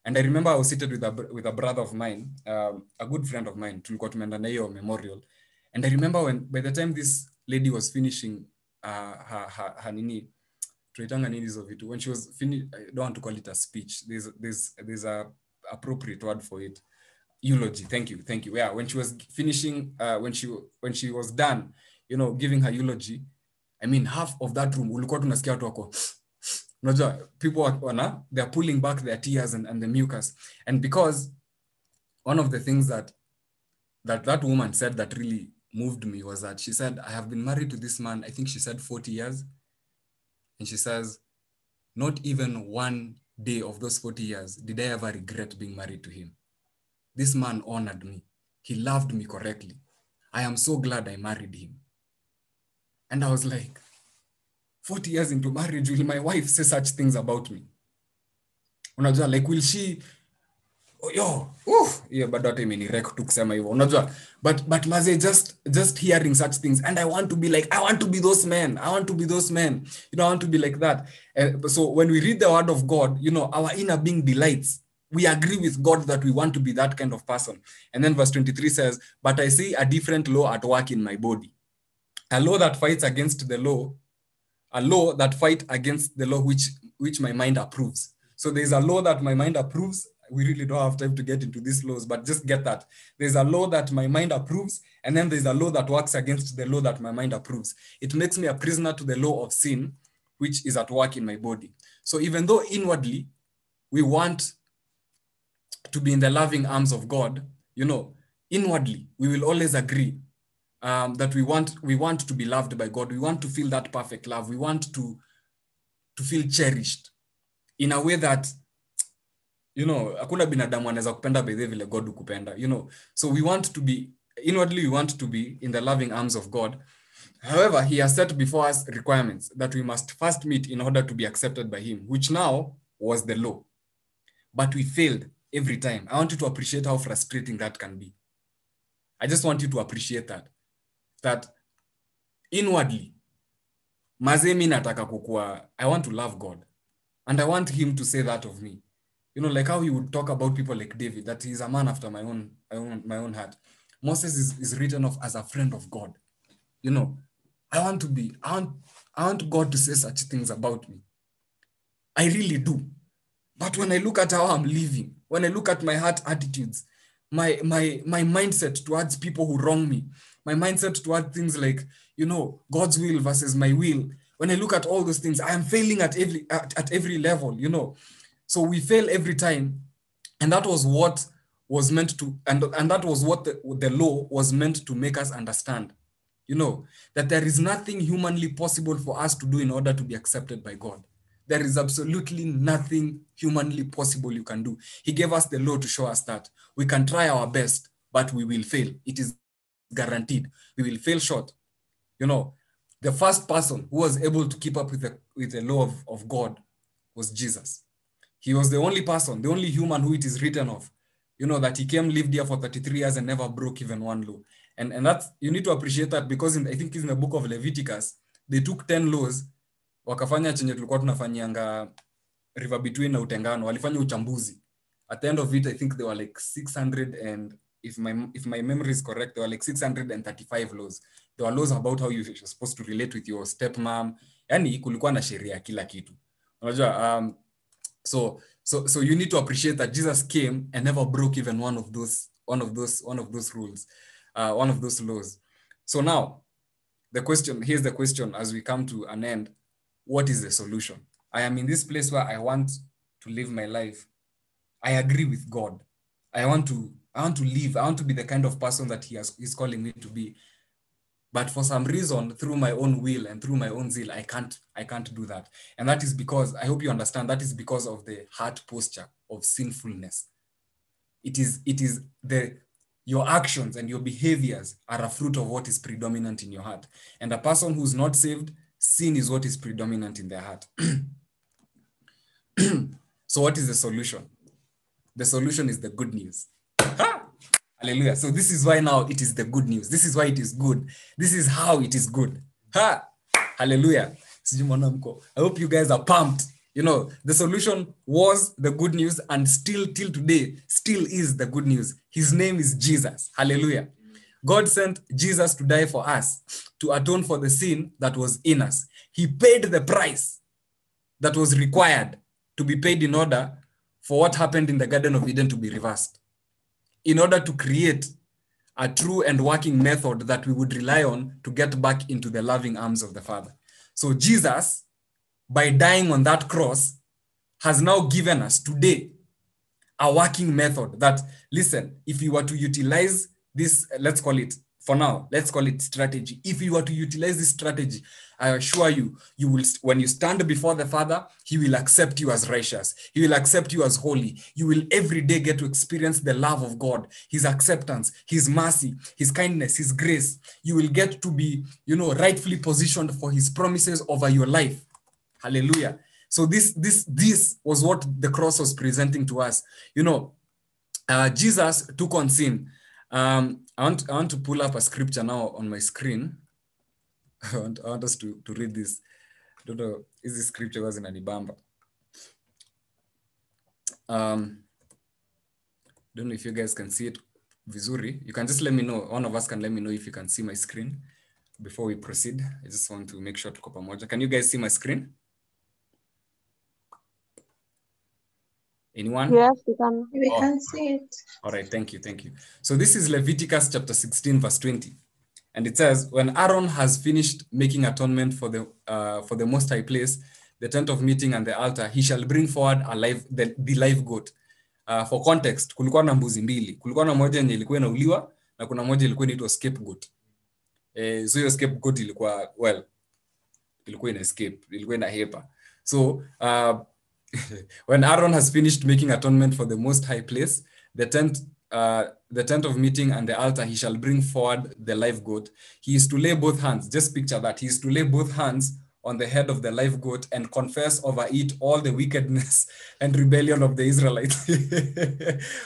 And I remember I was seated with a, with a brother of mine, um, a good friend of mine, tulikuwa tumeenda na hiyo memorial. And I remember when by the time this lady was finishing uh, her, her, her nini, tunaitanga nini hizo when she was finished, I don't want to call it a speech, there's, there's, there's a appropriate word for it eulogy thank you thank you yeah when she was finishing uh, when she when she was done you know giving her eulogy i mean half of that room ulikuwa tunasikia watu wako [sniffs] unajua people wana they're pulling back their tears and, and the mucus and because one of the things that that that woman said that really moved me was that she said, I have been married to this man, I think she said 40 years. And she says, not even one day of those 40 years did I ever regret being married to him. This man honored me. He loved me correctly. I am so glad I married him. And I was like, 40 years into marriage, will my wife say such things about me? Unajua, like, will she Oh, yo uh, yeah, bado hata imenirek tu kusema hivyo unajua but but maze just just hearing such things and i want to be like i want to be those men i want to be those men you know i want to be like that uh, so when we read the word of god you know our inner being delights we agree with god that we want to be that kind of person and then verse 23 says but i see a different law at work in my body a law that fights against the law a law that fight against the law which which my mind approves so there's a law that my mind approves we really don't have time to get into these laws, but just get that. There's a law that my mind approves, and then there's a law that works against the law that my mind approves. It makes me a prisoner to the law of sin, which is at work in my body. So even though inwardly we want to be in the loving arms of God, you know, inwardly we will always agree um, that we want we want to be loved by God. We want to feel that perfect love. We want to to feel cherished in a way that you know hakuna binadamu anaweza kupenda bedhe vile god hukupenda you know so we want to be inwardly we want to be in the loving arms of god however he has set before us requirements that we must first meet in order to be accepted by him which now was the law but we failed every time i want you to appreciate how frustrating that can be i just want you to appreciate that that inwardly mazemi nataka i want to love god and i want him to say that of me you know, like how he would talk about people like David, that he's a man after my own, my own, my own heart. Moses is, is written off as a friend of God. You know, I want to be, I want, I want God to say such things about me. I really do. But when I look at how I'm living, when I look at my heart attitudes, my my my mindset towards people who wrong me, my mindset towards things like, you know, God's will versus my will. When I look at all those things, I am failing at every at, at every level, you know. So we fail every time. And that was what was meant to, and, and that was what the, the law was meant to make us understand. You know, that there is nothing humanly possible for us to do in order to be accepted by God. There is absolutely nothing humanly possible you can do. He gave us the law to show us that we can try our best, but we will fail. It is guaranteed. We will fail short. You know, the first person who was able to keep up with the, with the law of, of God was Jesus. He was the only person, the only human who it is written of, you know, that he came, lived here for 33 years and never broke even one law. And, and that's, you need to appreciate that because in, I think in the book of Leviticus, they took 10 laws, wakafanya chenye tulikuwa tunafanyianga river between na utengano, walifanya uchambuzi. At the end of it, I think they were like 600 and if my, if my memory is correct, there were like 635 laws. There were laws about how you're supposed to relate with your stepmom. Yani kulikuwa na sheria kila kitu. Unajua, um, so so so you need to appreciate that jesus came and never broke even one of those one of those one of those rules uh, one of those laws so now the question here's the question as we come to an end what is the solution? I am in this place where i want to live my life. I agree with god. I want to i want to live. I want to be the kind of person that he he's calling me to be. But for some reason through my own will and through my own zeal i can't i can't do that. And that is because i hope you understand that is because of the heart posture of sinfulness. It is it is the your actions and your behaviors are a fruit of what is predominant in your heart. And a person who's not saved sin is what is predominant in their heart [clears throat] so what is the solution the solution is the good news ha! Hallelujah. So this is why now it is the good news. This is why it is good. This is how it is good. Ha! Hallelujah. I hope you guys are pumped. You know, the solution was the good news and still till today still is the good news. His name is Jesus. Hallelujah. God sent Jesus to die for us, to atone for the sin that was in us. He paid the price that was required to be paid in order for what happened in the Garden of Eden to be reversed in order to create a true and working method that we would rely on to get back into the loving arms of the Father. So, Jesus, by dying on that cross, has now given us today a working method that, listen, if you were to utilize this let's call it for now let's call it strategy. If you were to utilize this strategy i assure you you will when you stand before the father he will accept you as righteous. He will accept you as holy. You will every day get to experience the love of god his acceptance his mercy his kindness his grace. You will get to be you know rightfully positioned for his promises over your life. Hallelujah. So this this this was what the cross was presenting to us. You know uh, jesus took on sin um, I want, I want to pull up a scripture now on my screen. [laughs] I want, I want us to, to read this. I don't know, is this scripture was in Anibamba? Um, don't know if you guys can see it vizuri. You can just let me know. One of us can let me know if you can see my screen before we proceed. I just want to make sure tuko pamoja. Can you guys see my screen? Anyone? Yes, we can. We Oh. can see it. All right, thank you, thank you. So this is Leviticus chapter 16, verse 20. And it says, when Aaron has finished making atonement for the uh, for the most high place, the tent of meeting and the altar, he shall bring forward a live the, the live goat. Uh, for context, kulikuwa na mbuzi mbili. Kulikuwa na moja yenye ilikuwa inauliwa na kuna moja ilikuwa inaitwa scapegoat. Eh, so hiyo scapegoat ilikuwa well, ilikuwa ina escape, ilikuwa ina hepa. So uh, [laughs] when Aaron has finished making atonement for the most high place, the tent, uh, the tent of meeting and the altar, he shall bring forward the live goat. He is to lay both hands. Just picture that. He is to lay both hands on the head of the live goat and confess over it all the wickedness [laughs] and rebellion of the Israelites,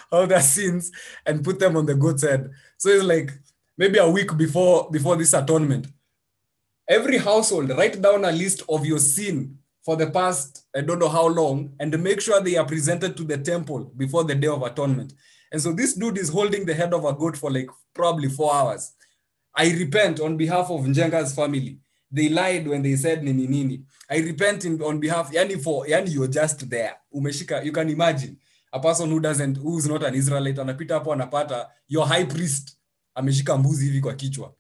[laughs] all their sins, and put them on the goat's head. So it's like maybe a week before before this atonement. Every household, write down a list of your sin for the past I don't know how long, and make sure they are presented to the temple before the day of atonement. And so this dude is holding the head of a goat for like probably four hours. I repent on behalf of Njenga's family. They lied when they said nini nini. I repent in, on behalf, yani for, yani you're just there. Umeshika, you can imagine a person who doesn't, who's not an Israelite, and anapita hapo anapata your high priest ameshika mbuzi hivi kwa kichwa.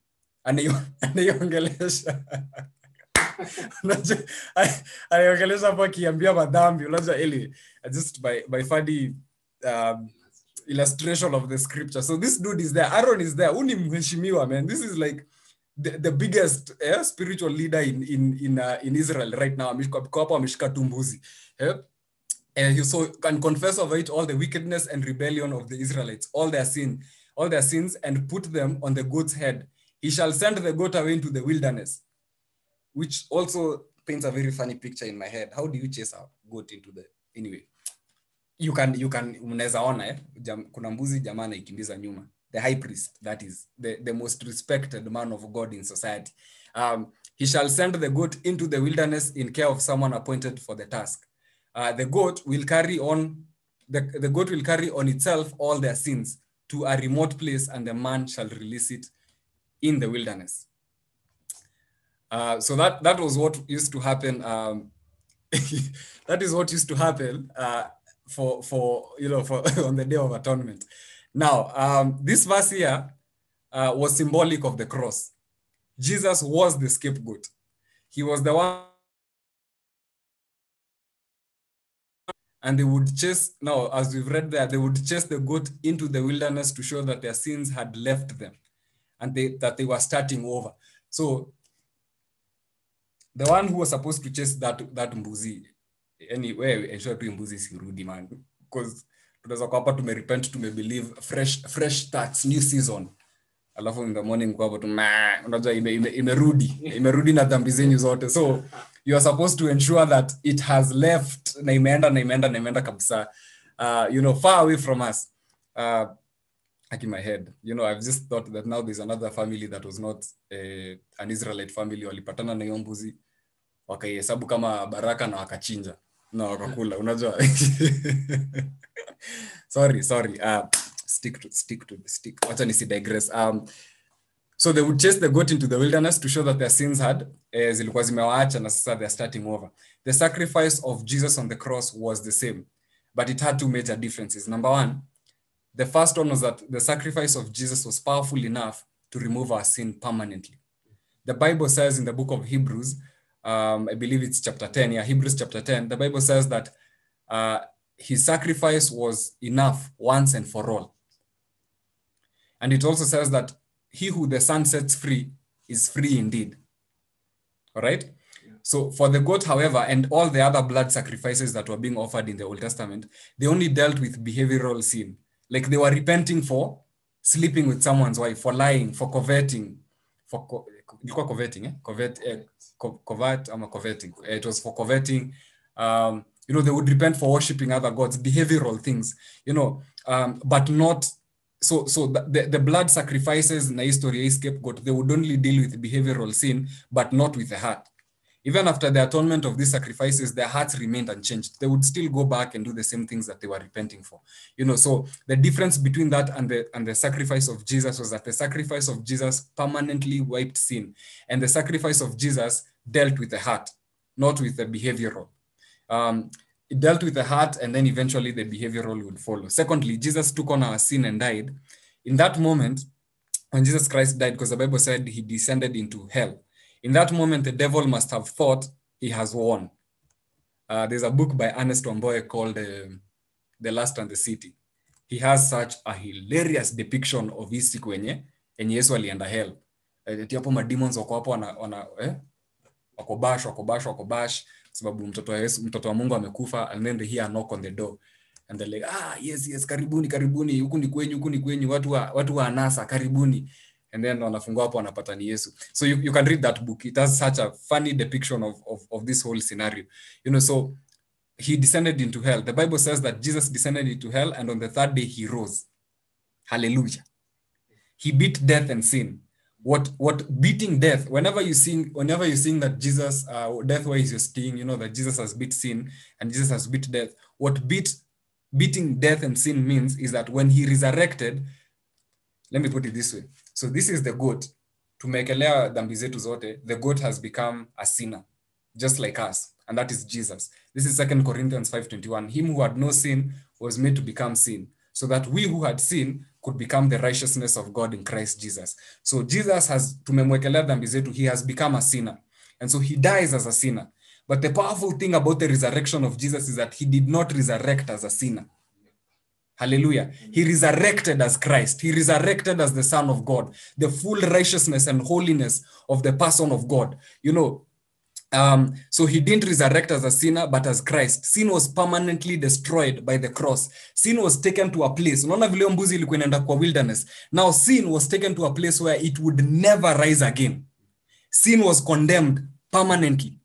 Anaio- [laughs] Anaiongelesha. [laughs] Unajua, anaiongelesha hapo akiambia madhambi. Unajua ili just by, by funny um, illustration of the scripture. So this dude is there. Aaron is there. Uni mheshimiwa, man. This is like the, the biggest eh, spiritual leader in in in, uh, in Israel right now. Ameshika hapo ameshika tu mbuzi. Eh? And he so can confess over it all the wickedness and rebellion of the Israelites, all their sin, all their sins, and put them on the goat's head. He shall send the goat away into the wilderness, which also paints a very funny picture in my head. How do you chase a goat into the anyway? you can you can mnaweza ona eh? Jam, kuna mbuzi jamaa anaikimbiza nyuma the high priest that is the, the most respected man of god in society um, he shall send the goat into the wilderness in care of someone appointed for the task uh, the goat will carry on the, the goat will carry on itself all their sins to a remote place and the man shall release it in the wilderness uh, so that that was what used to happen um, [laughs] that is what used to happen uh, for for you know for [laughs] on the day of atonement. Now um, this verse here uh, was symbolic of the cross. Jesus was the scapegoat. He was the one and they would chase now as we've read there they would chase the goat into the wilderness to show that their sins had left them and they, that they were starting over. So the one who was supposed to chase that that mbuzi. Anyway ensure tu mbuzi isirudi man. Because tunaweza kwa hapa tumerepent tumebelieve fresh fresh starts new season. Alafu in the morning kwa hapo tu unajua ime- ime- imerudi. Imerudi na dhambi zenyu zote. So you are supposed to ensure that it has left na imeenda na imeenda na imeenda kabisa. Uh, you know far away from us. Uh, like in my head you know i've just thought that now there's another family that was not uh, an israelite family. Walipatana na hiyo mbuzi wakaihesabu kama baraka na wakachinja na wakakula [laughs] unajua? [laughs] Sorry sorry uh, stick to stick to stick wacha nisi digress. Um, so they would chase the goat into the wilderness to show that their sins had eh, zilikuwa zimewaacha na sasa theyare starting over. The sacrifice of jesus on the cross was the same but it had two major differences. Number one the first one was that the sacrifice of jesus was powerful enough to remove our sin permanently. The bible says in the book of hebrews um, i believe it's chapter 10 yeah hebrews chapter 10 the bible says that uh, his sacrifice was enough once and for all And it also says that he who the Son sets free is free indeed. All right? So for the goat, however, and all the other blood sacrifices that were being offered in the Old Testament, they only dealt with behavioral sin. Like they were repenting for sleeping with someone's wife, for lying, for coveting, for co- ilikuwa coveting, eh? Covet, eh, co- covert, ama coveting. It was for coveting. Um, you know, they would repent for worshiping other gods, behavioral things, you know, um, but not so so the, the blood sacrifices na history escape scapegoat they would only deal with behavioral sin but not with the heart even after the atonement of these sacrifices their hearts remained unchanged they would still go back and do the same things that they were repenting for you know so the difference between that and the and the sacrifice of jesus was that the sacrifice of jesus permanently wiped sin and the sacrifice of jesus dealt with the heart not with the behavioral um, it dealt with the heart and then eventually the behavioral would follow. Secondly, Jesus took on our sin and died. In that moment, when Jesus Christ died, because the Bible said he descended into hell, in that moment, the devil must have thought he has won. Uh, there's a book by Ernest Wamboe called uh, The Last and the City. He has such a hilarious depiction of hii siku enye enye Yesu alienda hell. Eti hapo mademons wako hapo wana, wana eh? wako bash wako bash wako bash sababu mtoto wa Yesu, mtoto wa Mungu amekufa and then they hear a knock on the door and they're like ah yes yes karibuni karibuni huku ni kwenyu huku ni kwenyu watu wa watu wa anasa karibuni and then wanafungua hapo wanapata ni Yesu. So you, you can read that book. It has such a funny depiction of, of, of this whole scenario. You know so he descended into hell. The bible says that Jesus descended into hell and on the third day he rose. Hallelujah. He beat death and sin. What what beating death whenever you sing whenever you sing that jesus uh, death where is your sting? You know that jesus has beat sin and jesus has beat death. What beat beating death and sin means is that when he resurrected let me put it this way so this is the goat. Tumeekelea dhambi zetu zote the goat has become a sinner just like us and that is jesus. This is second corinthians 5.21 him who had no sin was made to become sin so that we who had sin could become the righteousness of god in christ jesus. So jesus has tumemwekelea dhambi zetu he has become a sinner and so he dies as a sinner. But the powerful thing about the resurrection of jesus is that he did not resurrect as a sinner Hallelujah. He resurrected as Christ. He resurrected as the Son of God, the full righteousness and holiness of the person of God. You know, um, so he didn't resurrect as a sinner, but as Christ. Sin was permanently destroyed by the cross. Sin was taken to a place. Unaona vile mbuzi ilikuwa inaenda kwa wilderness. Now sin was taken to a place where it would never rise again. Sin was condemned permanently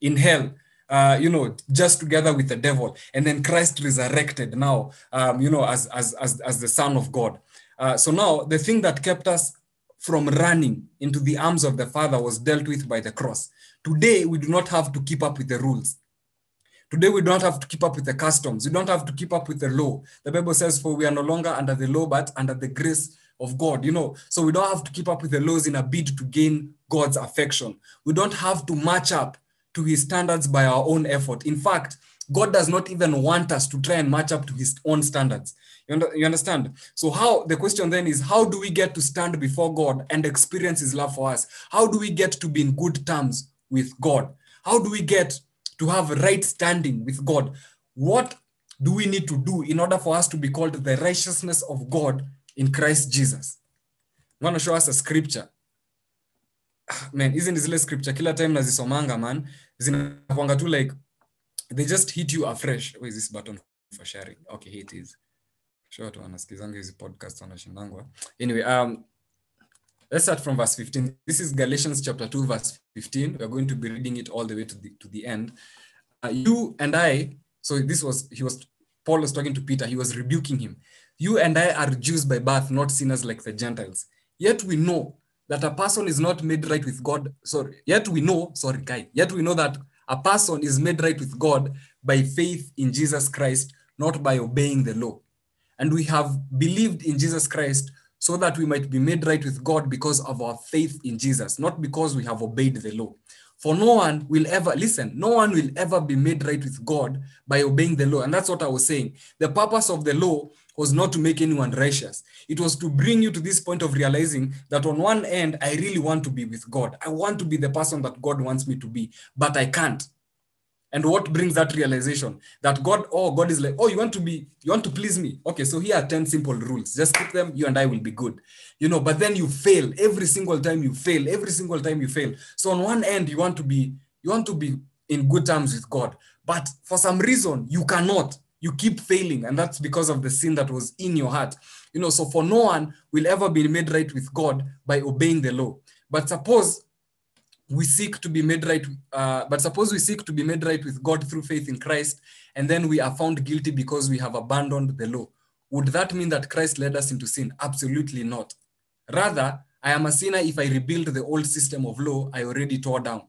in hell. Uh, you know, just together with the devil, and then Christ resurrected now, um, you know, as as as as the Son of God. Uh, so now the thing that kept us from running into the arms of the Father was dealt with by the cross. Today we do not have to keep up with the rules. Today we don't have to keep up with the customs. We don't have to keep up with the law. The Bible says, "For we are no longer under the law, but under the grace of God." You know, so we don't have to keep up with the laws in a bid to gain God's affection. We don't have to match up to his standards by our own effort. In fact, God does not even want us to try and match up to his own standards. You, under, you understand? So, how the question then is how do we get to stand before God and experience his love for us? How do we get to be in good terms with God? How do we get to have right standing with God? What do we need to do in order for us to be called the righteousness of God in Christ Jesus? I'm going to show us a scripture man hizi ni zile scripture. Kila time nazisomanga man zinakwanga tu like they just hit you afresh. Where is this button for sharing. Okay here it is. Sure watu wanasikizanga hizi podcast wanashindangwa. Anyway um let's start from verse 15 this is galatians chapter 2 verse 15 we're going to be reading it all the way to the to the end. Uh, you and i so this was he was paul was talking to peter. He was rebuking him. You and i are jews by birth not sinners like the gentiles. Yet we know that a person is not made right with God. Sorry, yet we know, sorry, guy, yet we know that a person is made right with God by faith in Jesus Christ, not by obeying the law. And we have believed in Jesus Christ so that we might be made right with God because of our faith in Jesus, not because we have obeyed the law. For no one will ever, listen, no one will ever be made right with God by obeying the law. And that's what I was saying. The purpose of the law was not to make anyone righteous. It was to bring you to this point of realizing that on one end, I really want to be with God. I want to be the person that God wants me to be, but I can't. And what brings that realization? That God, oh, God is like, oh, you want to be, you want to please me. Okay, so here are 10 simple rules. Just keep them, you and I will be good. You know, but then you fail. Every single time you fail, every single time you fail. So on one end, you want to be, you want to be in good terms with God. But for some reason, you cannot. You keep failing. And that's because of the sin that was in your heart. You know, so for no one will ever be made right with God by obeying the law. But suppose we seek to be made right, uh, but suppose we seek to be made right with God through faith in Christ, and then we are found guilty because we have abandoned the law. Would that mean that Christ led us into sin? Absolutely not. Rather, I am a sinner if I rebuild the old system of law I already tore down.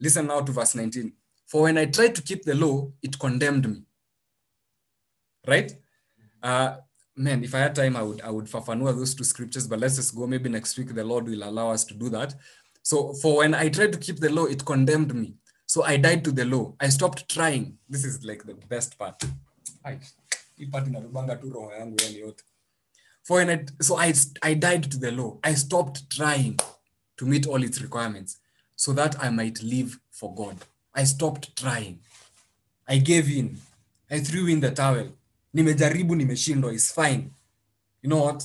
Listen now to verse 19. For when I tried to keep the law, it condemned me. Right? Uh, man, if I had time, I would I would fafanua those two scriptures, but let's just go. Maybe next week the Lord will allow us to do that. So for when I tried to keep the law, it condemned me. So I died to the law. I stopped trying. This is like the best part. For when I, so I, I died to the law. I stopped trying to meet all its requirements so that I might live for God. I stopped trying. I gave in. I threw in the towel. Nimejaribu, nimeshindwa. It's fine. You know what?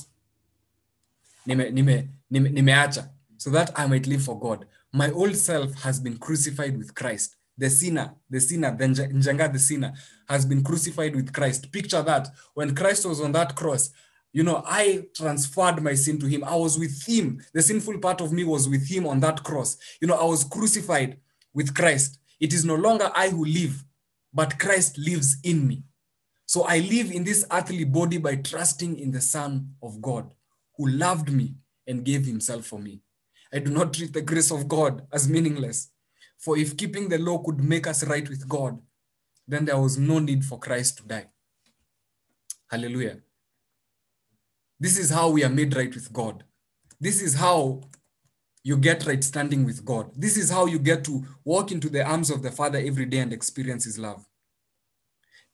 Nime, nime, nime, nimeacha so that I might live for God. My old self has been crucified with Christ. The sinner, the sinner, the Njenga, the sinner, has been crucified with Christ. Picture that when Christ was on that cross, you know, I transferred my sin to him. I was with him. The sinful part of me was with him on that cross. You know, I was crucified with Christ. It is no longer I who live, but Christ lives in me. So I live in this earthly body by trusting in the Son of God who loved me and gave himself for me. I do not treat the grace of God as meaningless. For if keeping the law could make us right with God, then there was no need for Christ to die. Hallelujah. This is how we are made right with God. This is how you get right standing with God. This is how you get to walk into the arms of the Father every day and experience His love.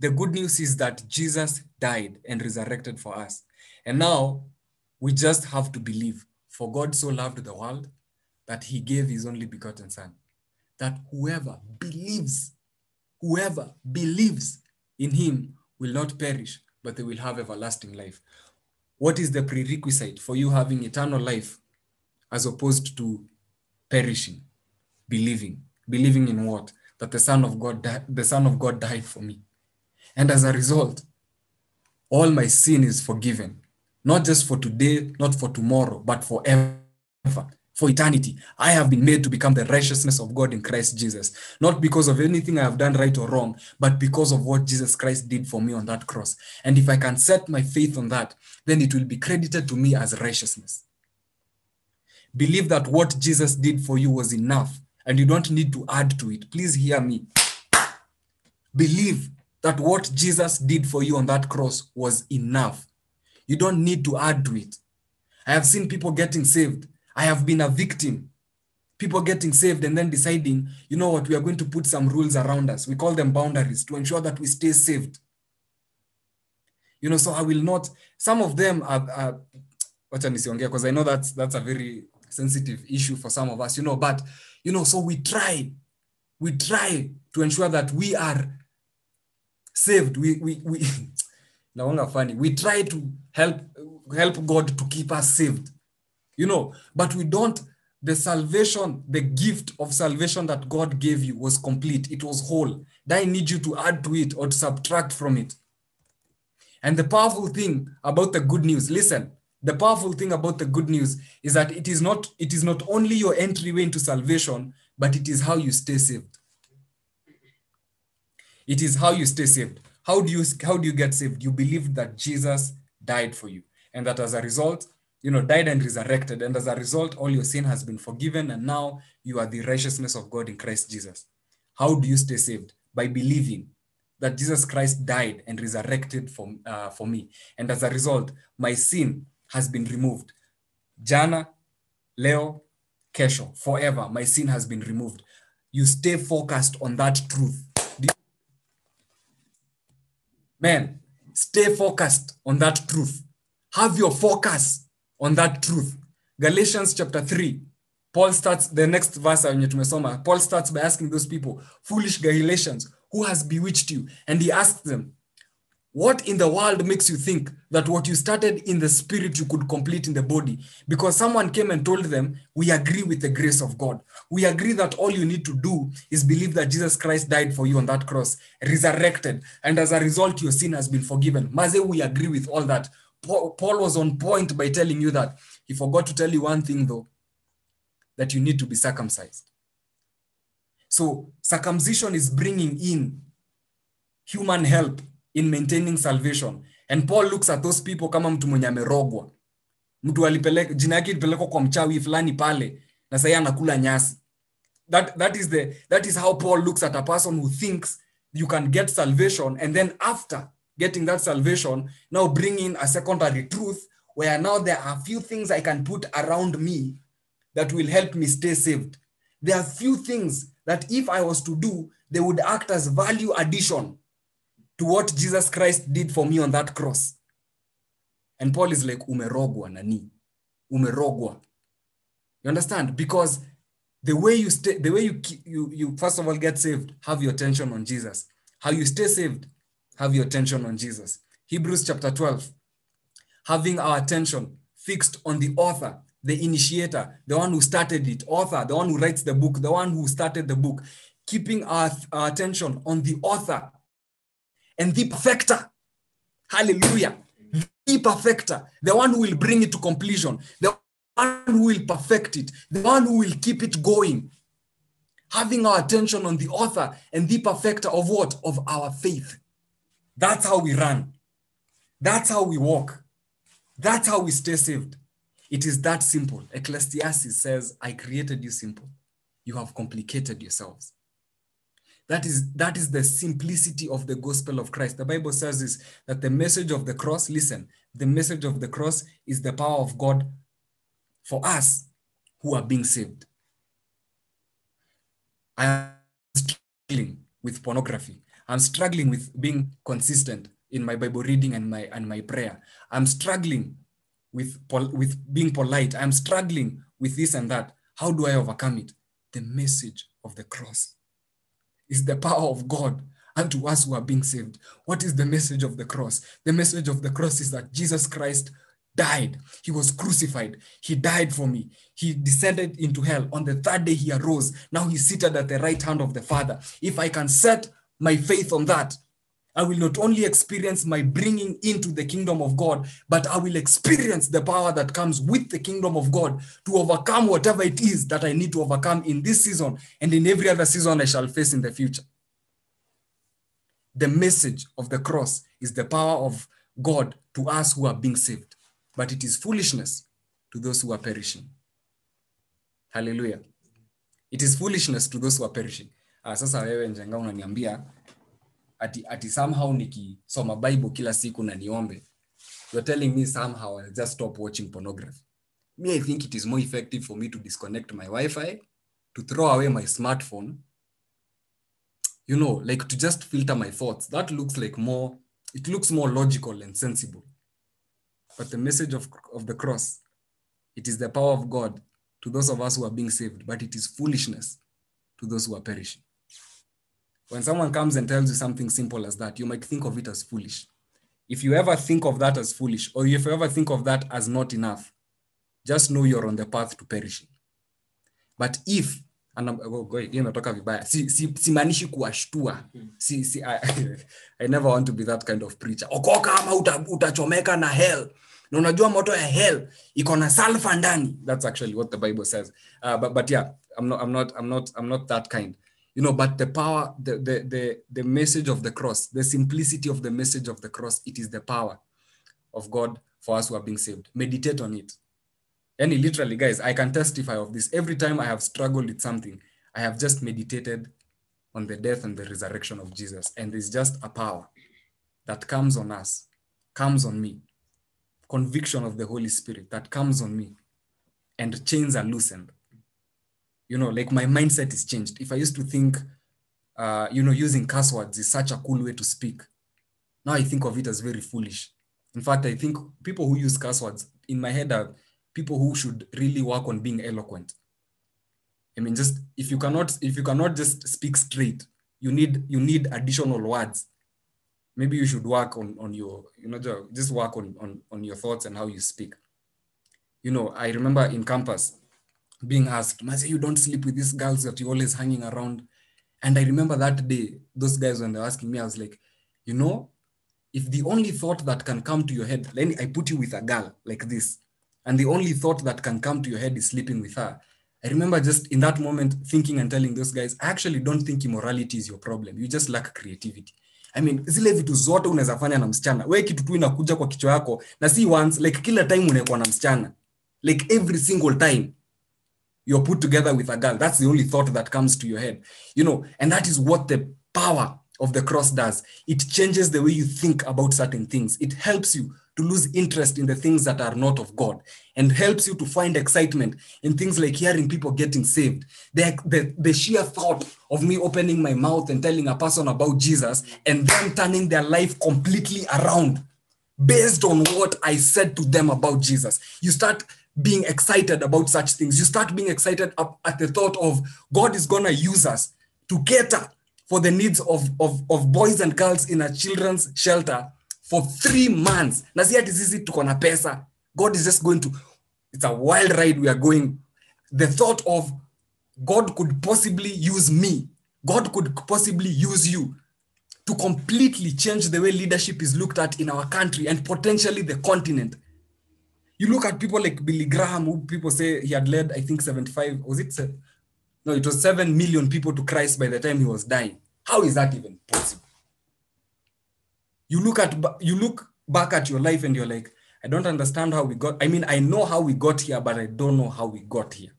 The good news is that Jesus died and resurrected for us. And now we just have to believe. For God so loved the world that he gave his only begotten Son, that whoever believes, whoever believes in him will not perish, but they will have everlasting life. What is the prerequisite for you having eternal life as opposed to perishing? Believing. Believing in what? That the Son of God died, the Son of God died for me. And as a result, all my sin is forgiven not just for today, not for tomorrow, but forever, for eternity. I have been made to become the righteousness of God in Christ Jesus, not because of anything I have done right or wrong, but because of what Jesus Christ did for me on that cross. And if I can set my faith on that, then it will be credited to me as righteousness. Believe that what Jesus did for you was enough and you don't need to add to it. Please hear me. Believe that what Jesus did for you on that cross was enough you don't need to add to it. I have seen people getting saved. I have been a victim. People getting saved and then deciding, you know what, we are going to put some rules around us. We call them boundaries to ensure that we stay saved. You know, so I will not, some of them are, are saying here? because I know that's that's a very sensitive issue for some of us, you know, but you know, so we try, we try to ensure that we are saved. We we we [laughs] naonga funny. We try to help help God to keep us saved. You know, but we don't the salvation, the gift of salvation that God gave you was complete. It was whole. That I need you to add to it or to subtract from it. And the powerful thing about the good news, listen, the powerful thing about the good news is that it is not it is not only your entryway into salvation, but it is how you stay saved. It is how you stay saved. How do you how do you get saved? You believe that Jesus died for you, and that as a result, you know, died and resurrected, and as a result, all your sin has been forgiven, and now you are the righteousness of God in Christ Jesus. How do you stay saved? By believing that Jesus Christ died and resurrected for, uh, for me. And as a result, my sin has been removed. Jana, Leo, Kesho, forever, my sin has been removed. You stay focused on that truth. Man, stay focused on that truth. Have your focus on that truth. Galatians chapter 3, paul starts the next verse wenye tumesoma paul starts by asking those people foolish galatians who has bewitched you and he asks them what in the world makes you think that what you started in the spirit you could complete in the body? Because someone came and told them we agree with the grace of god. We agree that all you need to do is believe that jesus christ died for you on that cross resurrected and as a result your sin has been forgiven. Maze we agree with all that. Paul, paul was on point by telling you that. He forgot to tell you one thing though that you need to be circumcised. So circumcision is bringing in human help in maintaining salvation. And paul looks at those people kama mtu mwenye amerogwa. Mtu jina yake ilipelekwa kwa mchawi fulani pale na sahii anakula nyasi. That, that, is the, that is how paul looks at a person who thinks you can get salvation and then after getting that salvation now bring in a secondary truth where now there are few things i can put around me that will help me stay saved. There are few things that if i was to do they would act as value addition to what Jesus Christ did for me on that cross. And Paul is like, umerogwa nani? Umerogwa. You understand? Because the way you stay, the way you, you, you first of all get saved, have your attention on Jesus. How you stay saved, have your attention on Jesus. Hebrews chapter 12, having our attention fixed on the author, the initiator, the one who started it, author, the one who writes the book, the one who started the book, keeping our, our attention on the author and the perfecter. Hallelujah. The perfecter, the one who will bring it to completion, the one who will perfect it, the one who will keep it going. Having our attention on the author and the perfecter of what? Of our faith. That's how we run. That's how we walk. That's how we stay saved. It is that simple. Ecclesiastes says, I created you simple. You have complicated yourselves. That is, that is the simplicity of the gospel of Christ. The Bible says this that the message of the cross, listen, the message of the cross is the power of God for us who are being saved. I am struggling with pornography. I'm struggling with being consistent in my Bible reading and my and my prayer. I'm struggling with with being polite. I'm struggling with this and that. How do I overcome it? The message of the cross is the power of God unto us who are being saved. What is the message of the cross? The message of the cross is that Jesus Christ died. He was crucified. He died for me. He descended into hell. On the third day, he arose. Now he's seated at the right hand of the Father. If I can set my faith on that, I will not only experience my bringing into the kingdom of God, but I will experience the power that comes with the kingdom of God to overcome whatever it is that I need to overcome in this season and in every other season I shall face in the future. The message of the cross is the power of God to us who are being saved, but it is foolishness to those who are perishing. Hallelujah. It is foolishness to those who are perishing. Ah, sasa wewe njenga unaniambia ati, ati somehow nikisoma bible kila siku na niombe. You're telling me somehow I'll just stop watching pornography. Me i think it is more effective for me to disconnect my wi-fi to throw away my smartphone you know like to just filter my thoughts. That looks like more it looks more logical and sensible. But the message of, of the cross it is the power of god to those of us who are being saved but it is foolishness to those who are perishing when someone comes and tells you something simple as that, you might think of it as foolish. If you ever think of that as foolish, or if you ever think of that as not enough, just know you're on the path to perishing. But if imetoka vibaya. Si, si, simaanishi kuwashtua. Si, si, I, [laughs] I never want to be that kind of preacher. Okoka ama uta, utachomeka na hell. Na unajua moto ya hell iko na sulfur ndani. That's actually what the bible says. Uh, but, but yeah I'm not, I'm, not, I'm, not, I'm not that kind you know but the power the, the the the message of the cross the simplicity of the message of the cross it is the power of god for us who are being saved. Meditate on it. And literally guys i can testify of this. Every time i have struggled with something i have just meditated on the death and the resurrection of jesus. And there's just a power that comes on us comes on me. Conviction of the holy spirit that comes on me and chains are loosened you know, like my mindset is changed. If I used to think, uh, you know, using curse words is such a cool way to speak, now I think of it as very foolish. In fact, I think people who use curse words in my head are people who should really work on being eloquent. I mean, just if you cannot, if you cannot just speak straight, you need you need additional words. Maybe you should work on on your, you know, just work on on on your thoughts and how you speak. You know, I remember in campus being asked, Mazi, you don't sleep with these girls that you're always hanging around. And I remember that day, those guys when they asking me, I was like, you know, if the only thought that can come to your head, I put you with a girl like this, and the only thought that can come to your head is sleeping with her. I remember just in that moment thinking and telling those guys, I actually don't think immorality is your problem. You just lack creativity. I mean, zile vitu zote unaweza fanya na msichana. Wewe kitu tu inakuja kwa kichwa yako na si once, like kila time unakuwa na msichana. Like every single time you're put together with a girl. That's the only thought that comes to your head. You know, and that is what the power of the cross does. It changes the way you think about certain things. It helps you to lose interest in the things that are not of God and helps you to find excitement in things like hearing people getting saved. The, the, the sheer thought of me opening my mouth and telling a person about Jesus and them turning their life completely around based on what I said to them about Jesus. You start being excited about such things. You start being excited at the thought of God is going to use us to cater for the needs of, of, of boys and girls in a children's shelter for three months. Na si ati sisi tuko na pesa. God is just going to, it's a wild ride we are going. The thought of God could possibly use me, God could possibly use you to completely change the way leadership is looked at in our country and potentially the continent. You look at people like Billy Graham, who people say he had led, I think, 75, was it? No, it was 7 million people to Christ by the time he was dying. How is that even possible? You look at you look back at your life and you're like, I don't understand how we got. I mean, I know how we got here, but I don't know how we got here.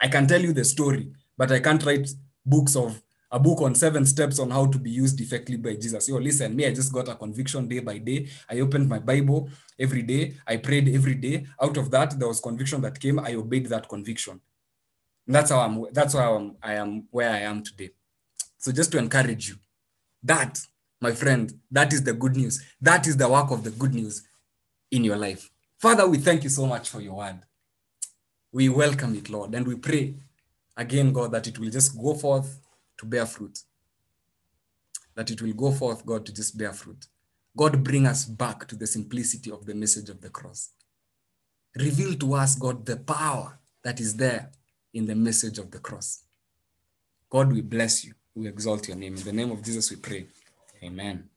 I can tell you the story, but I can't write books of a book on seven steps on how to be used effectively by Jesus. Yo, listen, me, I just got a conviction day by day. I opened my Bible every day. I prayed every day. Out of that, there was conviction that came. I obeyed that conviction. And that's how I'm. That's how I'm, I am where I am today. So just to encourage you, that, my friend, that is the good news. That is the work of the good news in your life. Father, we thank you so much for your word. We welcome it, Lord, and we pray again, God, that it will just go forth to bear fruit. That it will go forth, God, to just bear fruit. God, bring us back to the simplicity of the message of the cross. Reveal to us, God, the power that is there in the message of the cross. God, we bless you. We exalt your name. In the name of Jesus, we pray. Amen.